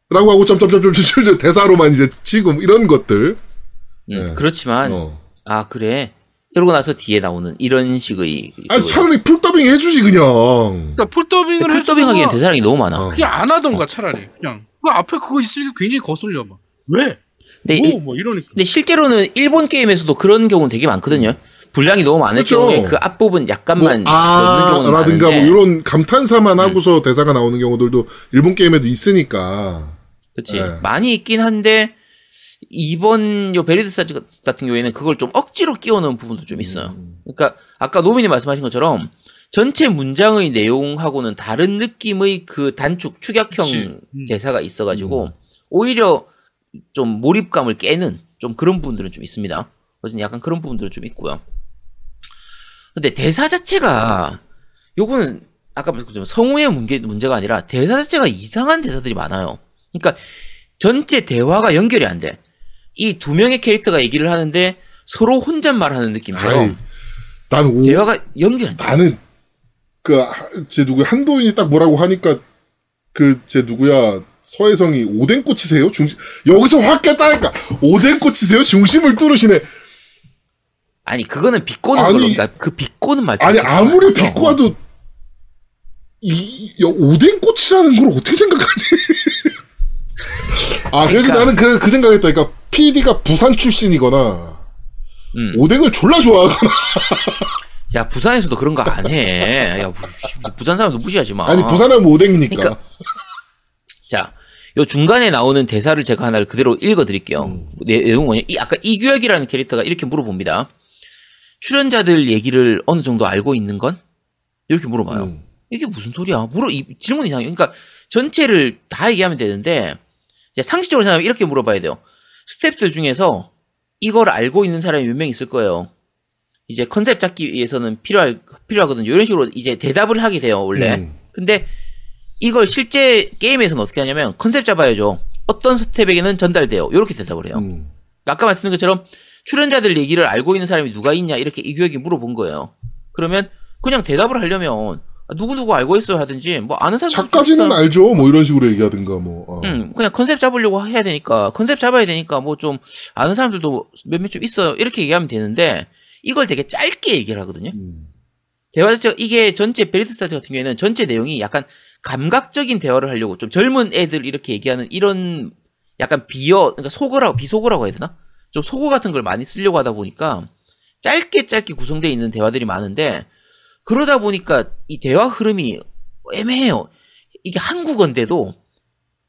라고 하고 점점점점점 대사로만 이제 치고 이런 것들. 음, 네. 그렇지만 어. 아 그래. 이러고 나서 뒤에 나오는 이런 식의 아. 차라리 풀더빙 해주지, 그냥. 그러니까 풀 더빙을 풀 해주는 더빙하기엔 거 대사량이 너무 많아. 어. 그냥 안 하던가 차라리. 그냥. 그 앞에 그거 있으니까 굉장히 거슬려. 막. 왜? 근데, 뭐, 이- 뭐. 근데 실제로는 일본 게임에서도 그런 경우는 되게 많거든요. 분량이 너무 많을 그쵸. 경우에 그 앞부분 뭐, 약간만 넣는 아, 경우는 라든가 뭐 많은데. 음. 이런 감탄사만 하고서 대사가 나오는 경우들도 일본 게임에도 있으니까. 그치. 네. 많이 있긴 한데, 이번 요 베리드 사즈 같은 경우에는 그걸 좀 억지로 끼워넣은 부분도 좀 있어요. 음. 그러니까 아까 노민이 말씀하신 것처럼 전체 문장의 내용하고는 다른 느낌의 그 단축, 축약형. 음. 대사가 있어가지고 오히려 좀 몰입감을 깨는 좀 그런 부분들은 좀 있습니다. 어쨌든 약간 그런 부분들은 좀 있고요. 근데 대사 자체가 요거는 아까 말씀드린 성우의 문제, 문제가 아니라 대사 자체가 이상한 대사들이 많아요. 그러니까 전체 대화가 연결이 안 돼. 이 두 명의 캐릭터가 얘기를 하는데 서로 혼잣말하는 아이, 느낌처럼 난 오, 대화가 돼. 나는 그제 누구 한도인이 딱 뭐라고 하니까 그 제 누구야 서혜성이 오뎅 꽂히세요? 중심 여기서 확 깼다니까. 오뎅 꽂히세요? 중심을 뚫으시네. 아니 그거는 비꼬는 그러니까 그 비꼬는 말투 아니 아무리 비꼬아도 이, 이 오뎅 꽂히라는 걸 어떻게 생각하지 아 그래서 그러니까. 나는 그, 그 생각했다 그러니까 PD가 부산 출신이거나 음. 오뎅을 졸라 좋아하거나 야 부산에서도 그런 거 안 해. 야 부- 부산 사람도 무시하지 마. 아니 부산하면 오뎅이니까 그러니까 자, 요 중간에 나오는 대사를 제가 하나를 그대로 읽어드릴게요. 음. 내- 내용은 뭐냐? 이 아까 이규혁이라는 캐릭터가 이렇게 물어봅니다. 출연자들 얘기를 어느 정도 알고 있는 건? 이렇게 물어봐요. 음. 이게 무슨 소리야? 물어 이 질문 이상해. 그러니까 전체를 다 얘기하면 되는데 이제 상식적으로 생각하면 이렇게 물어봐야 돼요. 스태프들 중에서 이걸 알고 있는 사람이 몇 명 있을 거예요. 이제 컨셉 잡기 위해서는 필요할 필요하거든요. 이런 식으로 이제 대답을 하게 돼요 원래. 음. 근데 이걸 실제 게임에서는 어떻게 하냐면 컨셉 잡아야죠. 어떤 스텝에게는 전달돼요. 이렇게 대답을 해요. 음. 아까 말씀드린 것처럼 출연자들 얘기를 알고 있는 사람이 누가 있냐 이렇게 이규혁이 물어본 거예요. 그러면 그냥 대답을 하려면 누구 누구 알고 있어요 하든지 뭐 아는 사람 작까지는 알죠. 뭐 이런 식으로 얘기하든가 뭐. 어. 음, 그냥 컨셉 잡으려고 해야 되니까 컨셉 잡아야 되니까 뭐 좀 아는 사람들도 몇몇 좀 있어요 이렇게 얘기하면 되는데 이걸 되게 짧게 얘기를 하거든요. 음. 대화 자체가 이게 전체 베리드 스타즈 같은 경우에는 전체 내용이 약간 감각적인 대화를 하려고 좀 젊은 애들 이렇게 얘기하는 이런 약간 비어 그러니까 속어라고 비속어라고 해야 되나? 좀 속어 같은 걸 많이 쓰려고 하다 보니까 짧게 짧게 구성되어 있는 대화들이 많은데 그러다 보니까 이 대화 흐름이 애매해요. 이게 한국어인데도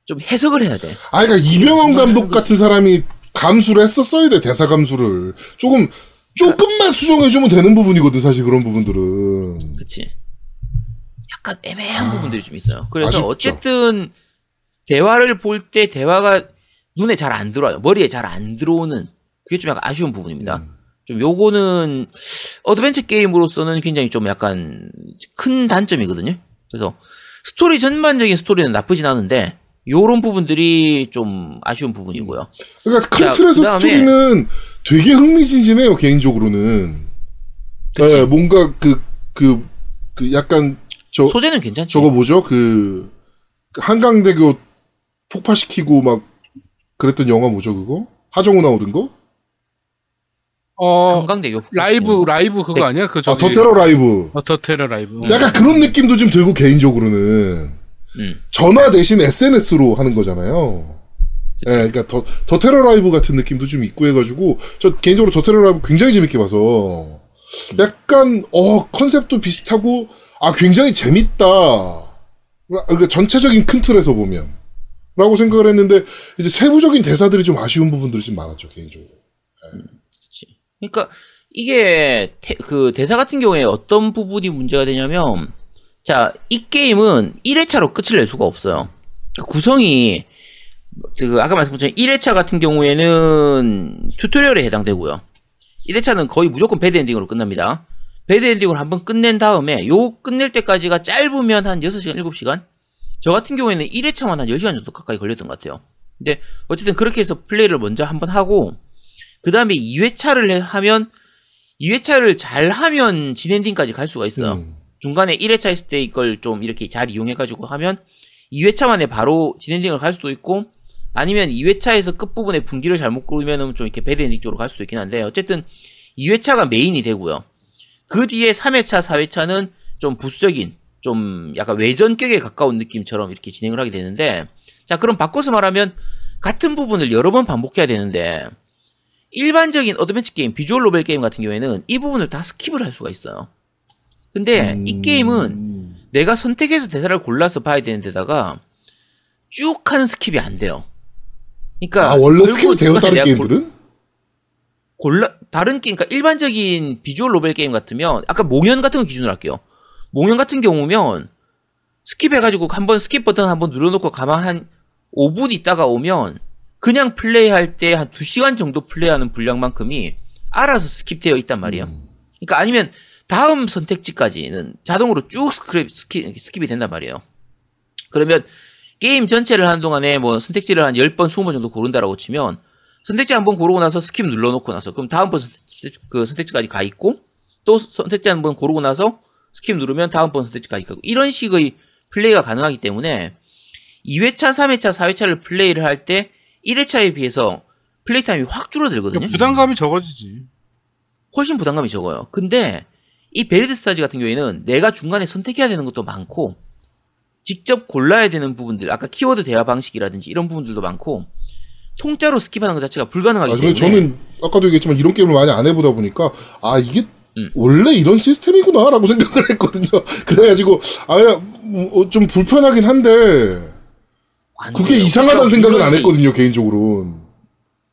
좀 해석을 해야 돼. 아, 그러니까 이병헌 감독 같은 사람이 감수를 했었어야 돼 대사 감수를 조금 조금만 수정해주면 되는 부분이거든 사실 그런 부분들은. 그치. 약간 애매한 아, 부분들이 좀 있어요. 그래서 아쉽죠. 어쨌든 대화를 볼 때 대화가 눈에 잘 안 들어와요. 머리에 잘 안 들어오는 그게 좀 약간 아쉬운 부분입니다. 음. 좀 요거는 어드벤처 게임으로서는 굉장히 좀 약간 큰 단점이거든요. 그래서 스토리 전반적인 스토리는 나쁘진 않은데 요런 부분들이 좀 아쉬운 부분이고요. 그러니까 큰 자, 틀에서 그다음에- 스토리는 되게 흥미진진해요 개인적으로는. 네, 뭔가 그그그 약간 저 소재는 괜찮지. 저거 뭐죠 그 한강대교 폭파시키고 막 그랬던 영화 뭐죠 그거 하정우 나오던 거? 어 한강대교 라이브 라이브 그거 네. 아니야? 그아 저기 더테러 라이브. 어, 더 테러 라이브. 약간 그런 느낌도 좀 들고 개인적으로는 음. 전화 대신 SNS로 하는 거잖아요. 예, 그러니까 더, 더 테러 라이브 같은 느낌도 좀 있고 해가지고 저 개인적으로 더 테러 라이브 굉장히 재밌게 봐서 약간 어 컨셉도 비슷하고 아 굉장히 재밌다. 그러니까 전체적인 큰 틀에서 보면 라고 생각을 했는데 이제 세부적인 대사들이 좀 아쉬운 부분들이 좀 많았죠 개인적으로. 그치. 그러니까 이게 태- 그 대사 같은 경우에 어떤 부분이 문제가 되냐면 자, 이 게임은 1회차로 끝을 낼 수가 없어요. 그 구성이 그 아까 말씀드린 1회차 같은 경우에는 튜토리얼에 해당되고요. 1회차는 거의 무조건 배드 엔딩으로 끝납니다. 배드 엔딩으로 한번 끝낸 다음에 요 끝낼 때까지가 짧으면 한 6시간, 7시간? 저 같은 경우에는 1회차만 한 10시간 정도 가까이 걸렸던 것 같아요. 근데 어쨌든 그렇게 해서 플레이를 먼저 한번 하고 그 다음에 2회차를 하면 2회차를 잘 하면 진엔딩까지 갈 수가 있어요. 음. 중간에 1회차 했을 때 이걸 좀 이렇게 잘 이용해가지고 하면 2회차 만에 바로 진엔딩을 갈 수도 있고 아니면 2회차에서 끝부분에 분기를 잘못 고르면은 좀 이렇게 배드엔딩 쪽으로 갈 수도 있긴 한데 어쨌든 2회차가 메인이 되고요. 그 뒤에 3회차, 4회차는 좀 부수적인 좀 약간 외전격에 가까운 느낌처럼 이렇게 진행을 하게 되는데 자 그럼 바꿔서 말하면 같은 부분을 여러 번 반복해야 되는데 일반적인 어드벤처 게임, 비주얼 노벨 게임 같은 경우에는 이 부분을 다 스킵을 할 수가 있어요. 근데 음. 이 게임은 내가 선택해서 대사를 골라서 봐야 되는 데다가 쭉 하는 스킵이 안 돼요. 그러니까 아 원래 스킵이 돼요 다른 게임들은? 골라 다른 게임 그러니까 일반적인 비주얼 노벨 게임 같으면 아까 몽연 같은 거 기준으로 할게요. 몽연 같은 경우면 스킵해가지고 한번 스킵 버튼 한번 눌러놓고 가만 한 5분 있다가 오면 그냥 플레이할 때 한 2시간 정도 플레이하는 분량만큼이 알아서 스킵되어 있단 말이에요. 그러니까 아니면 다음 선택지까지는 자동으로 쭉 스크립, 스킵, 스킵이 된단 말이에요. 그러면 게임 전체를 하는 동안에 뭐 선택지를 한 10번, 20번 정도 고른다라고 치면 선택지 한 번 고르고 나서 스킵 눌러놓고 나서 그럼 다음번 선택지, 그 선택지까지 가 있고 또 선택지 한 번 고르고 나서 스킵 누르면 다음번 선택지까지 가고 이런 식의 플레이가 가능하기 때문에 2회차, 3회차, 4회차를 플레이를 할 때 1회차에 비해서 플레이 타임이 확 줄어들거든요. 그러니까 부담감이 적어지지. 훨씬 부담감이 적어요. 근데 이 베리드 스타즈 같은 경우에는 내가 중간에 선택해야 되는 것도 많고 직접 골라야 되는 부분들 아까 키워드 대화 방식이라든지 이런 부분들도 많고 통짜로 스킵하는 것 자체가 불가능하기 아, 때문에 저는 아까도 얘기했지만 이런 게임을 많이 안 해보다 보니까 아 이게 음. 원래 이런 시스템이구나라고 생각을 했거든요. 그래가지고 아좀 불편하긴 한데 안 그게. 이상하다는 그러니까 생각은 안 했거든요 개인적으로는.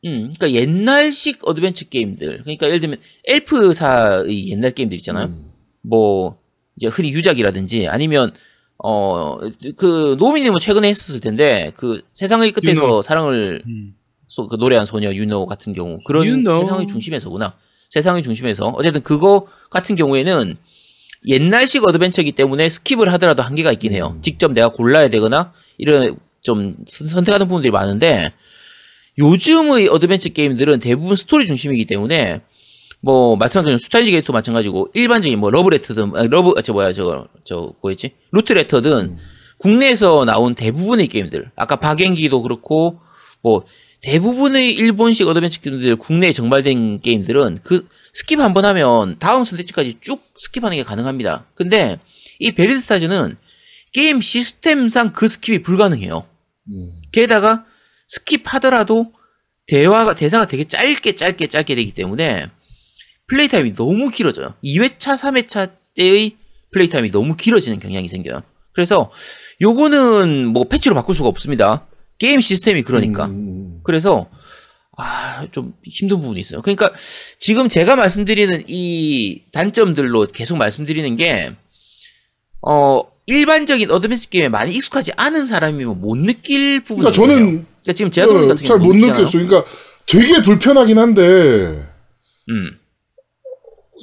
음, 그러니까 옛날식 어드벤처 게임들. 그러니까 예를 들면 엘프사의 옛날 게임들 있잖아요. 음. 뭐 이제 흔히 유작이라든지 아니면 어 그 노미님은 최근에 했었을 텐데 그 세상의 끝에서 유노. 사랑을 음. 소- 그 노래한 소녀 유노 같은 경우 그런 유노. 세상의 중심에서구나. 세상의 중심에서 어쨌든 그거 같은 경우에는 옛날식 어드벤처이기 때문에 스킵을 하더라도 한계가 있긴 해요. 음. 직접 내가 골라야 되거나 이런 좀 선- 선택하는 부분들이 많은데 요즘의 어드벤처 게임들은 대부분 스토리 중심이기 때문에 뭐 것처럼 슈타인즈 게이트도 마찬가지고 일반적인 뭐 러브레터든 아, 러브 아, 저 뭐야 저거 저 뭐였지 루트레터든 국내에서 나온 대부분의 게임들 아까 박앵귀도 그렇고 뭐 대부분의 일본식 어드벤처 게임들 국내에 정발된 게임들은 그 스킵 한 번 하면 다음 스테이지까지 쭉 스킵하는 게 가능합니다. 근데 이 베리드 스타즈는 게임 시스템상 그 스킵이 불가능해요. 음. 게다가 스킵하더라도 대화가 대사가 되게 짧게 짧게 짧게 되기 때문에 플레이 타임이 너무 길어져요. 2회차, 3회차 때의 플레이 타임이 너무 길어지는 경향이 생겨요. 그래서 요거는 뭐 패치로 바꿀 수가 없습니다. 게임 시스템이 그러니까. 음. 그래서 아, 좀 힘든 부분이 있어요. 그러니까 지금 제가 말씀드리는 이 단점들로 계속 말씀드리는 게 어, 일반적인 어드벤처 게임에 많이 익숙하지 않은 사람이면 못 느낄 부분이 그러니까. 저는 그러니까 지금 제아동님 같은 잘 경우는 못 느끼잖아요. 느꼈어요. 그러니까 되게 불편하긴 한데 음.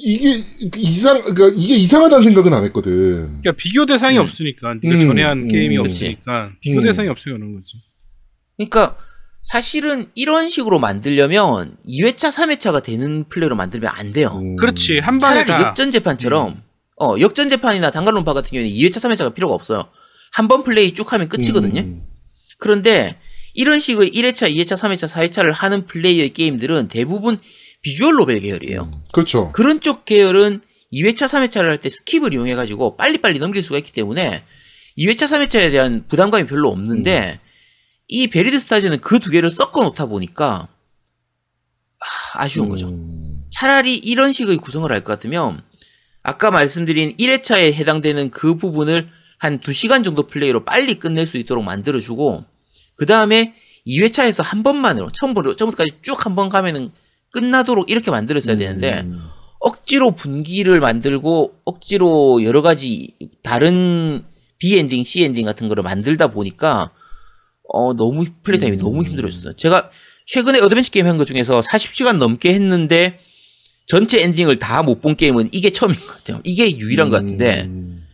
이게 이상 그러니까 이게 이상하다는 생각은 안 했거든. 그러니까 비교 대상이 음. 없으니까 네가 음, 전에 한 음, 게임이. 없으니까 비교 음. 대상이 없으니까 그런 거지. 그러니까 사실은 이런 식으로 만들려면 2회차, 3회차가 되는 플레이로 만들면 안 돼요. 음. 그렇지 한 방에 차라리 다. 역전 재판처럼 어, 역전 재판이나 단간론파 같은 경우에는 2회차, 3회차가 필요가 없어요. 한 번 플레이 쭉 하면 끝이거든요. 음. 그런데 이런 식의 1회차, 2회차, 3회차, 4회차를 하는 플레이의 게임들은 대부분 visual novel 계열이에요. 음. 그렇죠. 그런 쪽 계열은 2회차, 3회차를 할 때 스킵을 이용해가지고 빨리빨리 넘길 수가 있기 때문에 2회차, 3회차에 대한 부담감이 별로 없는데 이 베리드 스타즈는 그 두 개를 섞어 놓다 보니까 아, 아쉬운 거죠. 음. 차라리 이런 식의 구성을 할 것 같으면 아까 말씀드린 1회차에 해당되는 그 부분을 한 2시간 정도 플레이로 빨리 끝낼 수 있도록 만들어주고 그 다음에 2회차에서 한 번만으로 처음부터 처음부터까지 쭉 한 번 가면은 끝나도록 이렇게 만들었어야 되는데 음. 억지로 분기를 만들고 억지로 여러 가지 다른 B 엔딩, C 엔딩 같은 거를 만들다 보니까 어 너무 플레이 타임이 음. 너무 힘들어졌어요. 제가 최근에 어드벤처 게임 한 것 중에서 40시간 넘게 했는데 전체 엔딩을 다 못 본 게임은 이게 처음인 것 같아요. 이게 유일한 것 같은데 음.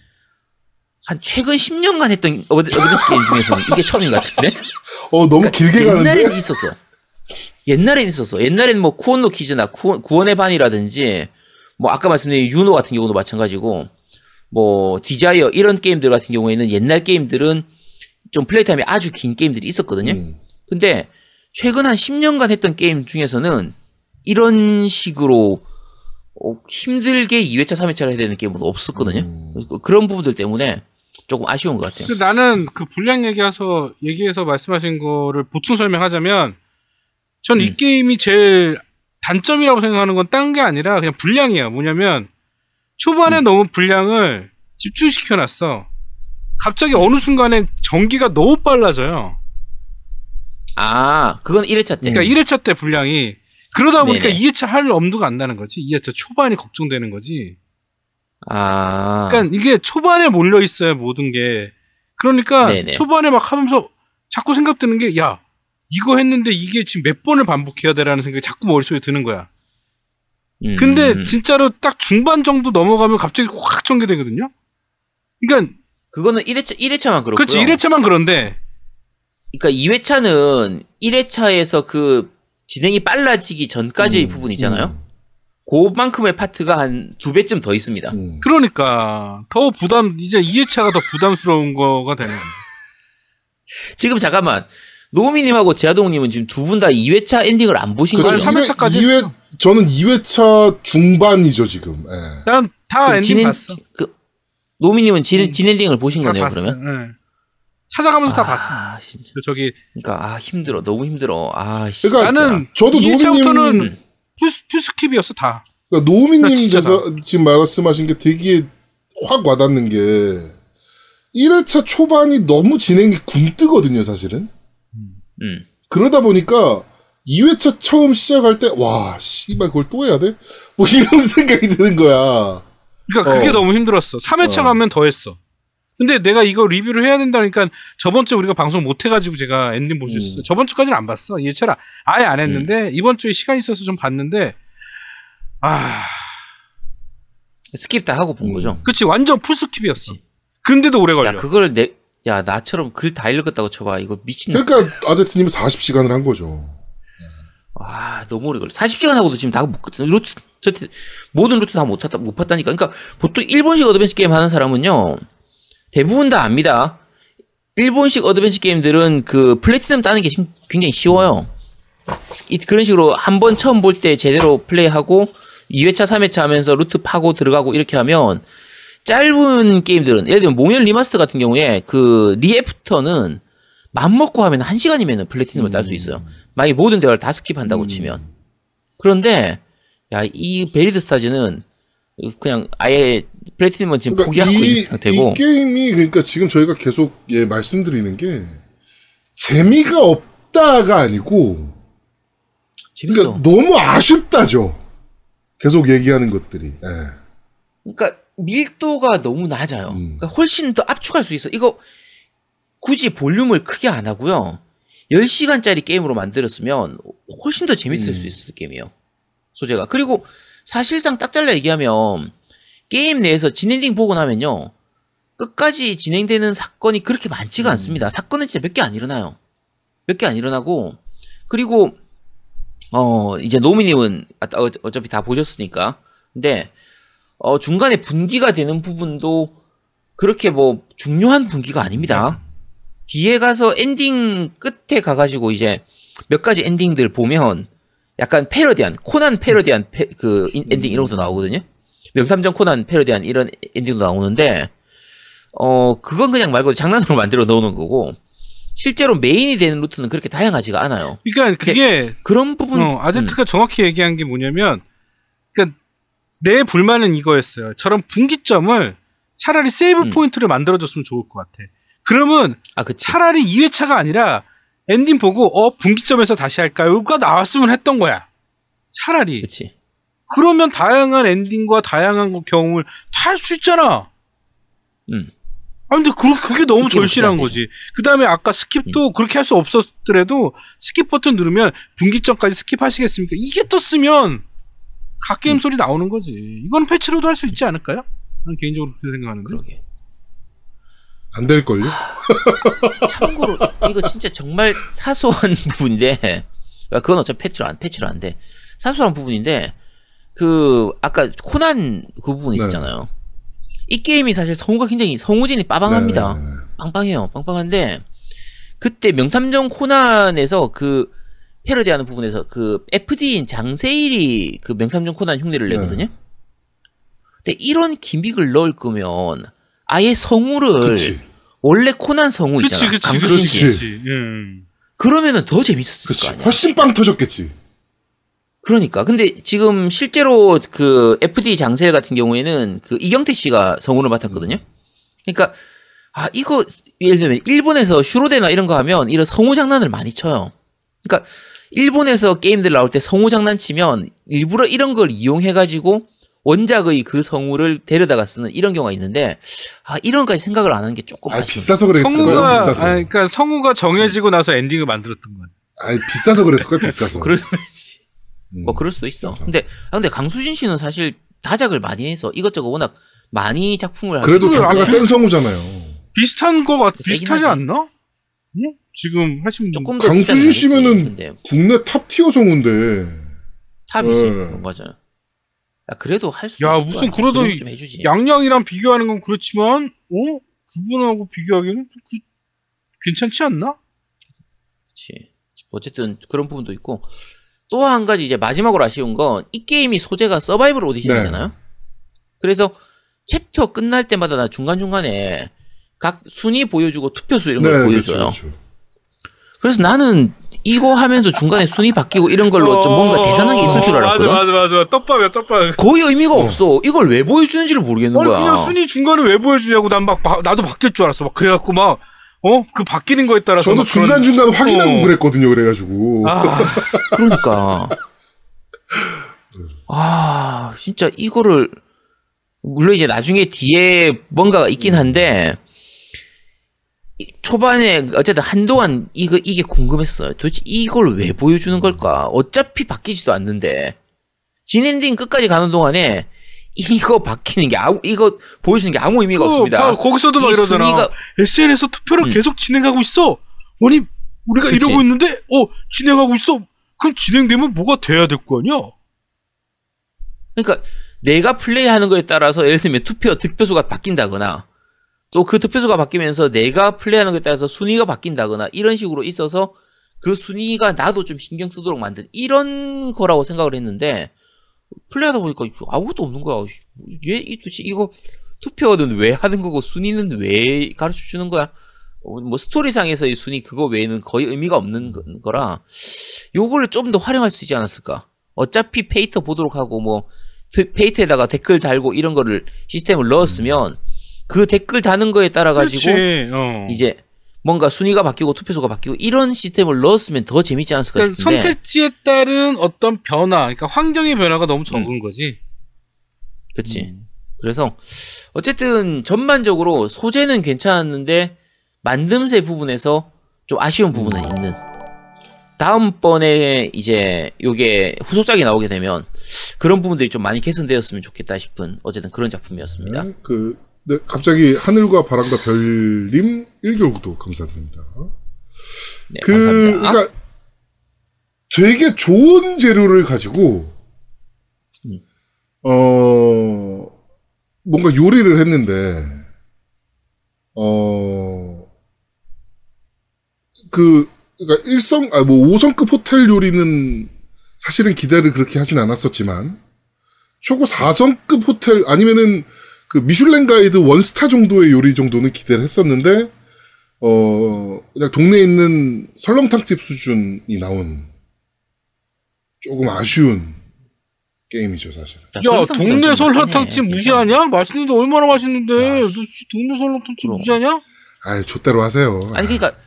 한 최근 10년간 했던 어드- 어드벤처 게임 중에서는 이게 처음인 것 같은데 어 너무 길게 가는데. 그러니까 옛날에는 있었어. 옛날에는 있었어. 옛날에는 뭐 쿠온노 키즈나 쿠원, 구원의 반이라든지 뭐 아까 말씀드린 유노 같은 경우도 마찬가지고 뭐 디자이어 이런 게임들 같은 경우에는 옛날 게임들은 좀 플레이 타임이 아주 긴 게임들이 있었거든요. 음. 근데 최근 한 10년간 했던 게임 중에서는 이런 식으로 어, 힘들게 2회차, 3회차를 해야 되는 게임은 없었거든요. 음. 그래서 그런 부분들 때문에 조금 아쉬운 것 같아요. 나는 그 분량 얘기해서 얘기해서 말씀하신 거를 보충 설명하자면 전이 음. 게임이 제일 단점이라고 생각하는 건 딴 게 아니라 그냥 분량이에요. 뭐냐면 초반에 너무 분량을 집중시켜 놨어. 갑자기 어느 순간에 전기가 너무 빨라져요. 아, 그건 1회차 때. 그러니까 1회차 때 분량이 그러다 보니까 네네. 2회차 할 엄두가 안 나는 거지. 2회차 초반이 걱정되는 거지. 아. 그러니까 이게 초반에 몰려 있어요 모든 게. 그러니까 네네. 초반에 막 하면서 자꾸 생각드는 게 야 이거 했는데 이게 지금 몇 번을 반복해야 되라는 생각이 자꾸 머릿속에 드는 거야. 음, 근데 음. 진짜로 딱 중반 정도 넘어가면 갑자기 확 전개되거든요. 그러니까 그거는 1회차, 1회차만 그렇고요. 그렇지 1회차만 그런데 그러니까 2회차는 1회차에서 그 진행이 빨라지기 전까지의 음, 부분 있잖아요. 그만큼의 파트가 한 두 배쯤 더 있습니다. 음. 그러니까 더 부담 이제 2회차가 더 부담스러운 거가 되는. 지금 잠깐만. 노미님하고 제아동님은 지금 두 분 다 2회차 엔딩을 안 보신 그렇죠. 거죠? 3회차까지 2회, 저는 2회차 중반이죠 지금. 예. 난다 그 엔딩 진 엔- 봤어. 그, 노미님은 진, 음. 진 엔딩을 보신 다 거네요, 봤어. 그러면? 예. 찾아가면서 다 봤어. 아, 진짜. 저기 그러니까 아 힘들어, 너무 힘들어. 아, 씨. 그러니까 나는 저도 2회차부터는 노미님, 풀스, 풀스 킵이었어 다. 그러니까 노미님 진짜 대사 지금 말씀하신 게 되게 확 와닿는 게 1회차 초반이 너무 진행이 굼뜨거든요, 사실은. 음. 그러다 보니까 2회차 처음 시작할 때, 와, 씨발, 그걸 또 해야 돼? 뭐 이런 생각이 드는 거야. 그러니까 그게 어. 너무 힘들었어. 3회차 어. 가면 더 했어. 근데 내가 이거 리뷰를 해야 된다니까 저번 주에 우리가 방송 못 해가지고 제가 엔딩 볼수 음. 있었어요. 저번 주까지는 안 봤어. 2회차를 아예 안 했는데 이번 주에 시간 이 있어서 좀 봤는데 아, 스킵 다 하고 본 음. 거죠. 그치 완전 풀 스킵이었어. 근데도 오래 걸려. 야, 그걸 내, 야, 나처럼 글 다 읽었다고 쳐봐. 이거 미친다. 그러니까 아제트님은 40시간을 한 거죠. 와 너무 오래 걸려. 40시간 하고도 지금 다 못 루트 저 모든 루트 다 못 탔다 못 봤다니까. 그러니까 보통 일본식 어드벤처 게임 하는 사람은요 대부분 다 압니다. 일본식 어드벤처 게임들은 그 플래티넘 따는 게 심- 굉장히 쉬워요. 이- 그런 식으로 한 번 처음 볼 때 제대로 플레이하고 2회차, 3회차 하면서 루트 파고 들어가고 이렇게 하면 짧은 게임들은 예를 들면 몽열 리마스터 같은 경우에 그 리애프터는 맘먹고 하면 1시간이면 플래티넘을 딸 수 있어요. 만약에 모든 대화를 다 스킵한다고 치면. 그런데 야, 이 베리드 스타즈는 그냥 아예 플래티넘은 지금 포기하고 그러니까 이, 있는 상태고 이 게임이 그러니까 지금 저희가 계속 예, 말씀드리는 게 재미가 없다가 아니고 재밌어. 그러니까 너무 아쉽다죠. 계속 얘기하는 것들이. 예. 그러니까 밀도가 너무 낮아요. 음. 그러니까 훨씬 더 압축할 수 있어. 이거 굳이 볼륨을 크게 안 하고요. 10시간짜리 게임으로 만들었으면 훨씬 더 재밌을 음. 수 있을 게임이에요. 소재가. 그리고 사실상 딱 잘라 얘기하면 게임 내에서 진엔딩 보고 나면요. 끝까지 진행되는 사건이 그렇게 많지가 않습니다. 사건은 진짜 몇 개 안 일어나요. 몇 개 안 일어나고 그리고 어 이제 노미님은 아, 어- 어차피 다 보셨으니까 근데 어 중간에 분기가 되는 부분도 그렇게 뭐 중요한 분기가 아닙니다. 뒤에 가서 엔딩 끝에 가가지고 이제 몇 가지 엔딩들 보면 약간 패러디한 코난 패러디한 패- 그 인- 엔딩 이런 것도 나오거든요. 명탐정 코난 패러디한 이런 엔딩도 나오는데 어 그건 그냥 말 그대로 장난으로 만들어 넣어놓은 거고 실제로 메인이 되는 루트는 그렇게 다양하지가 않아요. 그러니까 그게 그런 부분 어, 아제트가 정확히 얘기한 게 뭐냐면, 그러니까 내 불만은 이거였어요. 저런 분기점을 차라리 세이브 음. 포인트를 만들어줬으면 좋을 것 같아. 그러면 아 차라리 2회차가 아니라 엔딩 보고 어 분기점에서 다시 할까요?가 나왔으면 했던 거야. 차라리 그치 그러면 다양한 엔딩과 다양한 경험을 다 할 수 있잖아. 음 아 근데 그, 그게 너무 절실한 거지. 그 다음에 아까 스킵도 그렇게 할 수 없었더라도 스킵 버튼 누르면 분기점까지 스킵하시겠습니까? 이게 떴으면 갓게임 소리 나오는 거지. 이건 패치로도 할 수 있지 않을까요? 저는 개인적으로 그렇게 생각하는데. 그러게 안 될걸요? 참고로 이거 진짜 정말 사소한 부분인데 그러니까 그건 어차피 패치로 안 패치로 안 돼. 사소한 부분인데 그 아까 코난 그 부분 네. 있었잖아요. 이 게임이 사실 성우가 굉장히 성우진이 빠방합니다. 네, 네, 네. 빵빵해요. 빵빵한데 그때 명탐정 코난에서 그 패러디하는 부분에서 그 FD인 장세일이 그 명탐정 코난 흉내를 네. 내거든요. 근데 이런 기믹을 넣을 거면 아예 성우를 그치. 원래 코난 성우 그치, 있잖아. 그치, 강수진 그렇지, 씨. 음. 그러면은 더 재밌었을 그치. 거 아니야. 훨씬 빵 터졌겠지. 그러니까 근데 지금 실제로 그 FD 장세일 같은 경우에는 그 이경태 씨가 성우를 맡았거든요. 그러니까 아 이거 예를 들면 일본에서 슈로데나 이런 거 하면 이런 성우 장난을 많이 쳐요. 그러니까 일본에서 게임들 나올 때 성우 장난 치면 일부러 이런 걸 이용해 가지고 원작의 그 성우를 데려다가 쓰는 이런 경우가 있는데 아 이런까지 생각을 안 하는 게 조금 아. 비싸서 그랬을 거예요. 성우가, 비싸서. 아, 그러니까 성우가 정해지고 나서 엔딩을 만들었던 거야. 아니 비싸서 그랬을 거야. 비싸서. 그럴 수도 있지. 음, 뭐 그럴 수도 있어. 비싸서. 근데 아, 근데 강수진 씨는 사실 다작을 많이 해서 이것저것 워낙 많이 작품을 그래도 단가가 센 성우잖아요. 비슷한 거 같, 비슷하지 하지. 않나? 응? 지금 하신 분 조금 더 강수진 씨면은. 근데 국내 top tier 성우인데. 탑이지. 네. 어, 맞아요. 야, 그래도 할 수. 야, 무슨. 그래도. 양양이랑 비교하는 건 그렇지만, 어? 그분하고 비교하기에는 좀 그- 괜찮지 않나? 그렇지. 어쨌든 그런 부분도 있고 또 한 가지 이제 마지막으로 아쉬운 건 이 게임이 소재가 서바이벌 오디션이잖아요. 네. 그래서 챕터 끝날 때마다 나 중간 중간에 각 순위 보여주고 투표수 이런 걸 네, 보여줘요. 그렇죠, 그렇죠. 그래서 나는 이거 하면서 중간에 순위 바뀌고 이런 걸로 좀 뭔가 대단한 게 있을 줄 알았거든. 어, 맞아, 맞아, 맞아. 떡밥이야, 떡밥. 거의 의미가 없어. 이걸 왜 보여주는지를 모르겠는 아니, 거야. 그냥 순위 중간에 왜 보여주냐고 난 막, 나도 바뀔 줄 알았어. 막, 그래갖고 막, 어? 그 바뀌는 거에 따라서. 저도 막 그런- 중간 중간 확인하고 어. 그랬거든요. 그래가지고. 아, 그러니까. 아, 진짜 이거를, 물론 이제 나중에 뒤에 뭔가가 있긴 한데, 이- 초반에 어쨌든 한동안 이거, 이게 궁금했어요. 도대체 이걸 왜 보여주는 걸까? 어차피 바뀌지도 않는데. 진엔딩 끝까지 가는 동안에 이거 바뀌는 게 아무, 이거 보여주는 게 아무 의미가 그, 없습니다. 막 거기서도 막이 이러잖아. 순위가- SNS 투표를 음. 계속 진행하고 있어. 아니, 우리가 그치. 이러고 있는데, 어, 진행하고 있어. 그럼 진행되면 뭐가 돼야 될 거 아니야? 그러니까 내가 플레이하는 거에 따라서 예를 들면 투표 득표수가 바뀐다거나 또 그 득표수가 바뀌면서 내가 플레이하는 거에 따라서 순위가 바뀐다거나 이런 식으로 있어서 그 순위가 나도 좀 신경 쓰도록 만든 이런 거라고 생각을 했는데 플레이하다 보니까 아무것도 없는 거야. 얘 이- 도대체 이거 투표는 왜 하는 거고 순위는 왜 가르쳐 주는 거야? 어, 뭐 스토리상에서의 순위 그거 외에는 거의 의미가 없는 거- 거라 요거를 좀더 활용할 수 있지 않았을까? 어차피 페이터 보도록 하고 뭐 드- 페이터에다가 댓글 달고 이런 거를 시스템을 넣었으면 그 댓글 다는 거에 따라 가지고 그렇지. 어. 이제 뭔가 순위가 바뀌고 투표수가 바뀌고 이런 시스템을 넣었으면 더 재밌지 않았을까 그러니까 싶은데. 선택지에 따른 어떤 변화, 그러니까 환경의 변화가 너무 적은 거지. 그치. 그래서 어쨌든 전반적으로 소재는 괜찮았는데 만듦새 부분에서 좀 아쉬운 부분은 있는. 다음번에 이제 요게 후속작이 나오게 되면 그런 부분들이 좀 많이 개선되었으면 좋겠다 싶은 어쨌든 그런 작품이었습니다. 네, 그, 네, 갑자기 하늘과 바람과 별님 1개월 구독 감사드립니다. 네 그, 감사합니다 그러니까 되게 좋은 재료를 가지고, 음. 어, 뭔가 요리를 했는데, 어, 그, 그러니까 일성, 아, 뭐 5성급 호텔 요리는 사실은 기대를 그렇게 하진 않았었지만, 초고 4성급 호텔, 아니면은 그 미슐랭 가이드 원스타 정도의 요리 정도는 기대를 했었는데, 어, 그냥 동네에 있는 설렁탕집 수준이 나온 조금 아쉬운 게임이죠, 사실. 자, 야, 설렁탕 동네 좀 설렁탕집. 무시하냐? 맛있는데 얼마나 맛있는데? 야, 동네 설렁탕집 그럼. 무시하냐? 아이, 좆대로 하세요. 아니 그러니까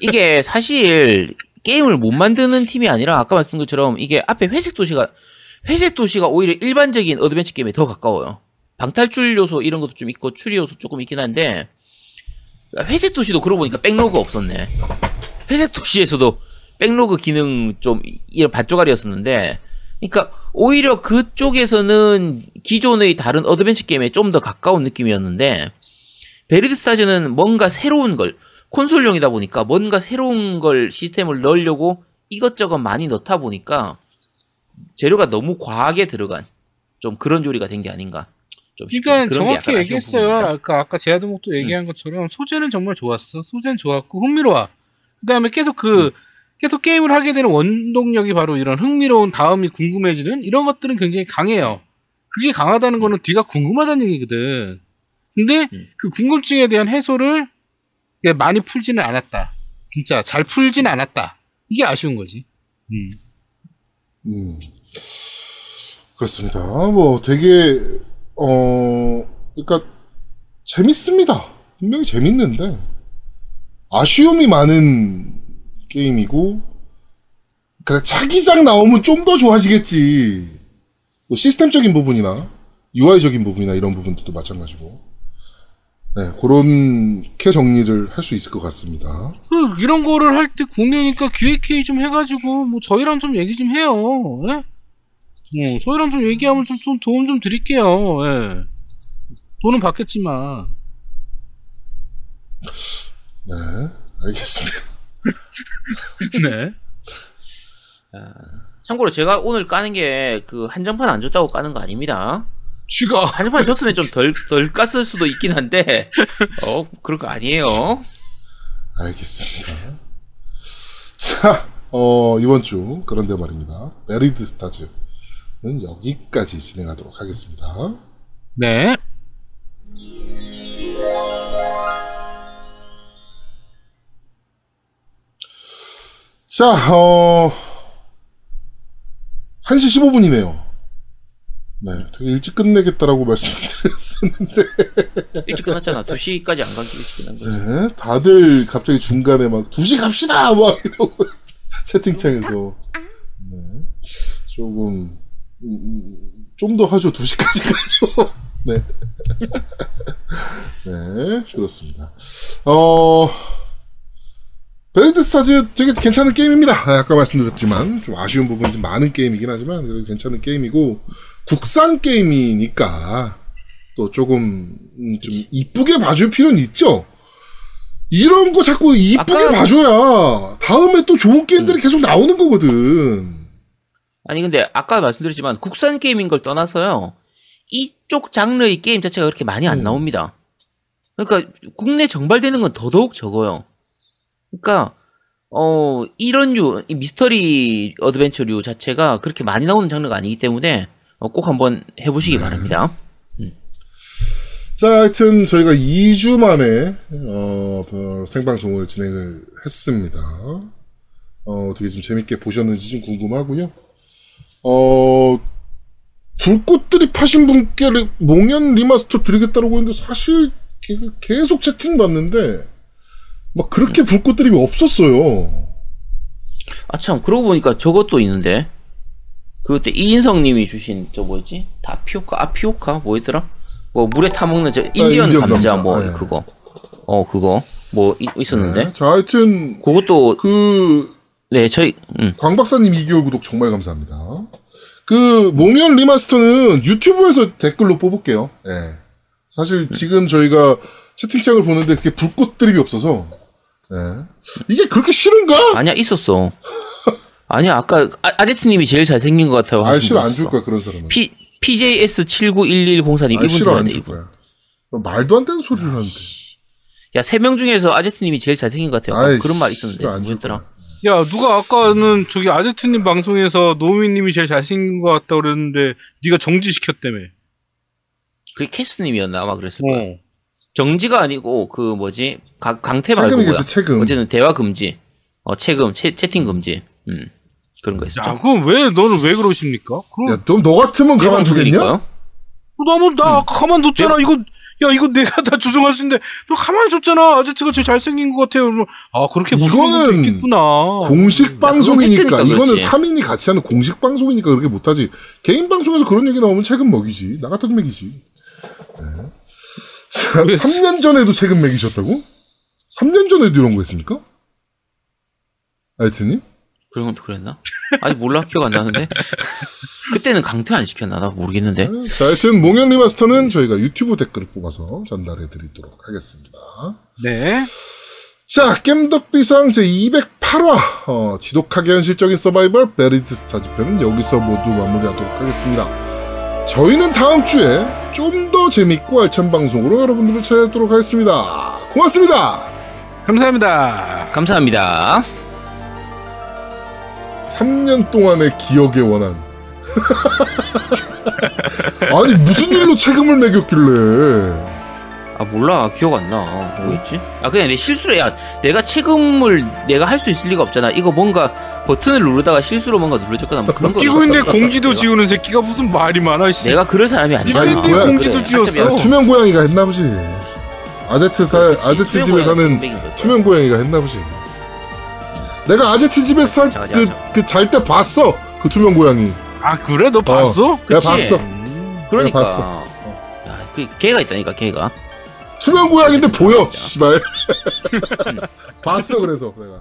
이게 사실 게임을 못 만드는 팀이 아니라 아까 말씀드린 것처럼 이게 앞에 회색 도시가 회색 도시가 오히려 일반적인 어드벤처 게임에 더 가까워요. 방탈출 요소 이런 것도 좀 있고 추리 요소 조금 있긴 한데 회색 도시도 그러고 보니까 backlog 없었네. 회색 도시에서도 backlog 기능 좀 이런 반쪽알이었었는데 그러니까 오히려 그쪽에서는 기존의 다른 어드벤처 게임에 좀 더 가까운 느낌이었는데 베리드 스타즈는 뭔가 새로운 걸 콘솔용이다 보니까 뭔가 새로운 걸 시스템을 넣으려고 이것저것 많이 넣다 보니까 재료가 너무 과하게 들어간 좀 그런 요리가 된 게 아닌가. 좀 그러니까 정확히 얘기했어요. 아까 아까 제아드목도 얘기한 것처럼 소재는 정말 좋았어. 소재는 좋았고 흥미로워. 그다음에 계속 그 계속 게임을 하게 되는 원동력이 바로 이런 흥미로운 다음이 궁금해지는 이런 것들은 굉장히 강해요. 그게 강하다는 거는 뒤가 궁금하다는 얘기거든. 근데 음. 그 궁금증에 대한 해소를 많이 풀지는 않았다. 진짜 잘 풀지는 않았다. 이게 아쉬운 거지. 음. 음. 그렇습니다. 뭐 되게 어 그러니까 재밌습니다. 분명히 재밌는데 아쉬움이 많은 게임이고 그래 차기작 나오면 좀 더 좋아지겠지. 뭐 시스템적인 부분이나 UI적인 부분이나 이런 부분들도 마찬가지고. 네, 그렇게 정리를 할 수 있을 것 같습니다. 그 이런 거를 할 때 국내니까 기획회의 좀 해가지고 뭐 저희랑 좀 얘기 좀 해요. 예? 어, 저희랑 좀 얘기하면 좀, 좀 도움 좀 드릴게요. 예. 돈은 받겠지만. 네, 알겠습니다. 네. 참고로 제가 오늘 까는 게 그 한정판 안 줬다고 까는 거 아닙니다. 쥐가 한정판 줬으면 좀 덜 덜 깠을 수도 있긴 한데 어 그런 거 아니에요. 알겠습니다. 자, 어, 이번 주, 그런데 말입니다. 베리드 스타즈는 여기까지 진행하도록 하겠습니다. 네. 자, 어, 1시 15분이네요. 네, 되게 일찍 끝내겠다라고 말씀드렸었는데, 일찍 끝났잖아. 2시까지 안 가기 일찍 끝난 거지. 네, 다들 갑자기 중간에 막, 2시 갑시다! 막 이러고, 채팅창에서. 네, 조금, 음, 좀더 하죠. 2시까지 가죠. 네. 네, 그렇습니다. 어, 베리드 스타즈 되게 괜찮은 게임입니다. 아, 아까 말씀드렸지만, 좀 아쉬운 부분이 좀 많은 게임이긴 하지만, 그래도 괜찮은 게임이고, 국산 게임이니까, 또 조금, 음, 좀 이쁘게 봐줄 필요는 있죠. 이런 거 자꾸 이쁘게 아까- 봐줘야 다음에 또 좋은 게임들이 계속 나오는 거거든. 아니 근데 아까 말씀드렸지만 국산 게임인 걸 떠나서요. 이쪽 장르의 게임 자체가 그렇게 많이 안 음. 나옵니다. 그러니까 국내 정발되는 건 더더욱 적어요. 그러니까 어 이런 류이 미스터리 어드벤처류 자체가 그렇게 많이 나오는 장르가 아니기 때문에 어, 꼭 한번 해보시기 바랍니다. 자, 하여튼 저희가 2주 만에 어, 그 생방송을 진행을 했습니다. 어, 어떻게 좀 재밌게 보셨는지 좀 궁금하고요. 어, 불꽃 드립 하신 분께 리- 몽연 리마스터 드리겠다고 했는데 사실 게- 계속 채팅 봤는데 막 그렇게 불꽃 드립이 없었어요. 아 참 그러고 보니까 저것도 있는데. 그때 이인성님이 주신 저 뭐였지? 다피오카 아피오카? 뭐였더라? 뭐 물에 타먹는 저 인디언 인디언 감자, 감자, 뭐 네. 그거. 어 그거. 뭐 이- 있었는데. 네. 자, 하여튼 그것도 그 네 저희 음. 광 박사님 2개월 구독 정말 감사합니다. 그 몽연 리마스터는 유튜브에서 댓글로 뽑을게요. 예. 사실 지금 저희가 채팅창을 보는데 그게 불꽃 드립이 없어서 예. 이게 그렇게 싫은가? 아니야 있었어 아니야 아까 아, 아제트님이 제일 잘 생긴 것 같아요 아 싫어 분안 줄. 거야 그런 사람은. P PJS 791104님 아 이분 싫어 안 좋아하네 줄 이분 거야. 말도 안 되는 소리를 하는데. 야 세 명 중에서 아제트님이 제일 잘 생긴 것 같아요 아이, 그런 말 있었는데 싫어, 안줄 거야. 야 누가 아까는 저기 아제트님 방송에서 노미님이 제일 잘생긴 것 같다 그랬는데 네가 정지시켰다며. 그게 캐스님이었나 아마 그랬을 거야 어. 정지가 아니고 그 뭐지 가- 강태 말고 뭐야 채금이겠지 채금. 어쨌든 대화 금지 어 채금 채, 채팅 금지 음 그런 거야 있었죠 그럼 왜 너는 왜 그러십니까? 그럼 야, 너, 너 같으면 가만 두겠냐? 그러니까요. 너무 나 아까 가만뒀잖아. 이거 야 이거 내가 다 조정할 수 있는데 너 가만히 뒀잖아. 아제트가 제일 잘생긴 것 같아요. 그러면 아 그렇게 이거는 있겠구나. 공식 방송이니까 팩트니까 이거는 그렇지. 3인이 같이 하는 공식 방송이니까 그렇게 못하지 개인 방송에서 그런 얘기 나오면 책임 먹이지 나 같아도 먹이지 네. 자, 3년 전에도 책임 먹이셨다고? 3년 전에도 이런 거 했습니까? 아이트님? 그런 것도 그랬나? 아니 몰라 기억 안 나는데 그때는 강퇴 안 시켰나 나 모르겠는데 자, 하여튼 몽연 리마스터는 저희가 유튜브 댓글을 뽑아서 전달해 드리도록 하겠습니다. 네. 자, 겜덕비상 제208화 어, 지독하게 현실적인 서바이벌 베리드 스타즈 편은 여기서 모두 마무리하도록 하겠습니다. 저희는 다음 주에 좀 더 재밌고 알찬 방송으로 여러분들을 찾아뵙도록 하겠습니다. 고맙습니다. 감사합니다. 감사합니다 3년 동안의 기억의 원한. 아니 무슨 일로 책임을 매겼길래? 아 몰라 기억 안 나 뭐였지? 아 그냥 내 실수로 야 내가 책임을 내가 할 수 있을 리가 없잖아 이거 뭔가 버튼을 누르다가 실수로 뭔가 눌러졌거나 뭐 그런 거 끼고 있는데. 공지도 내가- 지우는 새끼가 무슨 말이 많아. 씨. 내가 그럴 사람이 아니잖아 아니, 뭐야, 공지도 그래. 지웠어. 어차피 야, 투명 고양이가 했나 보지. 아제트 사. 아제트 집에 사는. 투명 고양이가 했나 보지. 내가 아제트 집에서 자자, 그 자자. 그잘 때 봤어 그 투명 고양이. 아 그래 너 봤어? 내가 그치? 봤어. 그러니까 봤어. 야, 그 걔가 있다니까 걔가 투명 고양인데 보여. 씨발. 봤어 그래서 내가.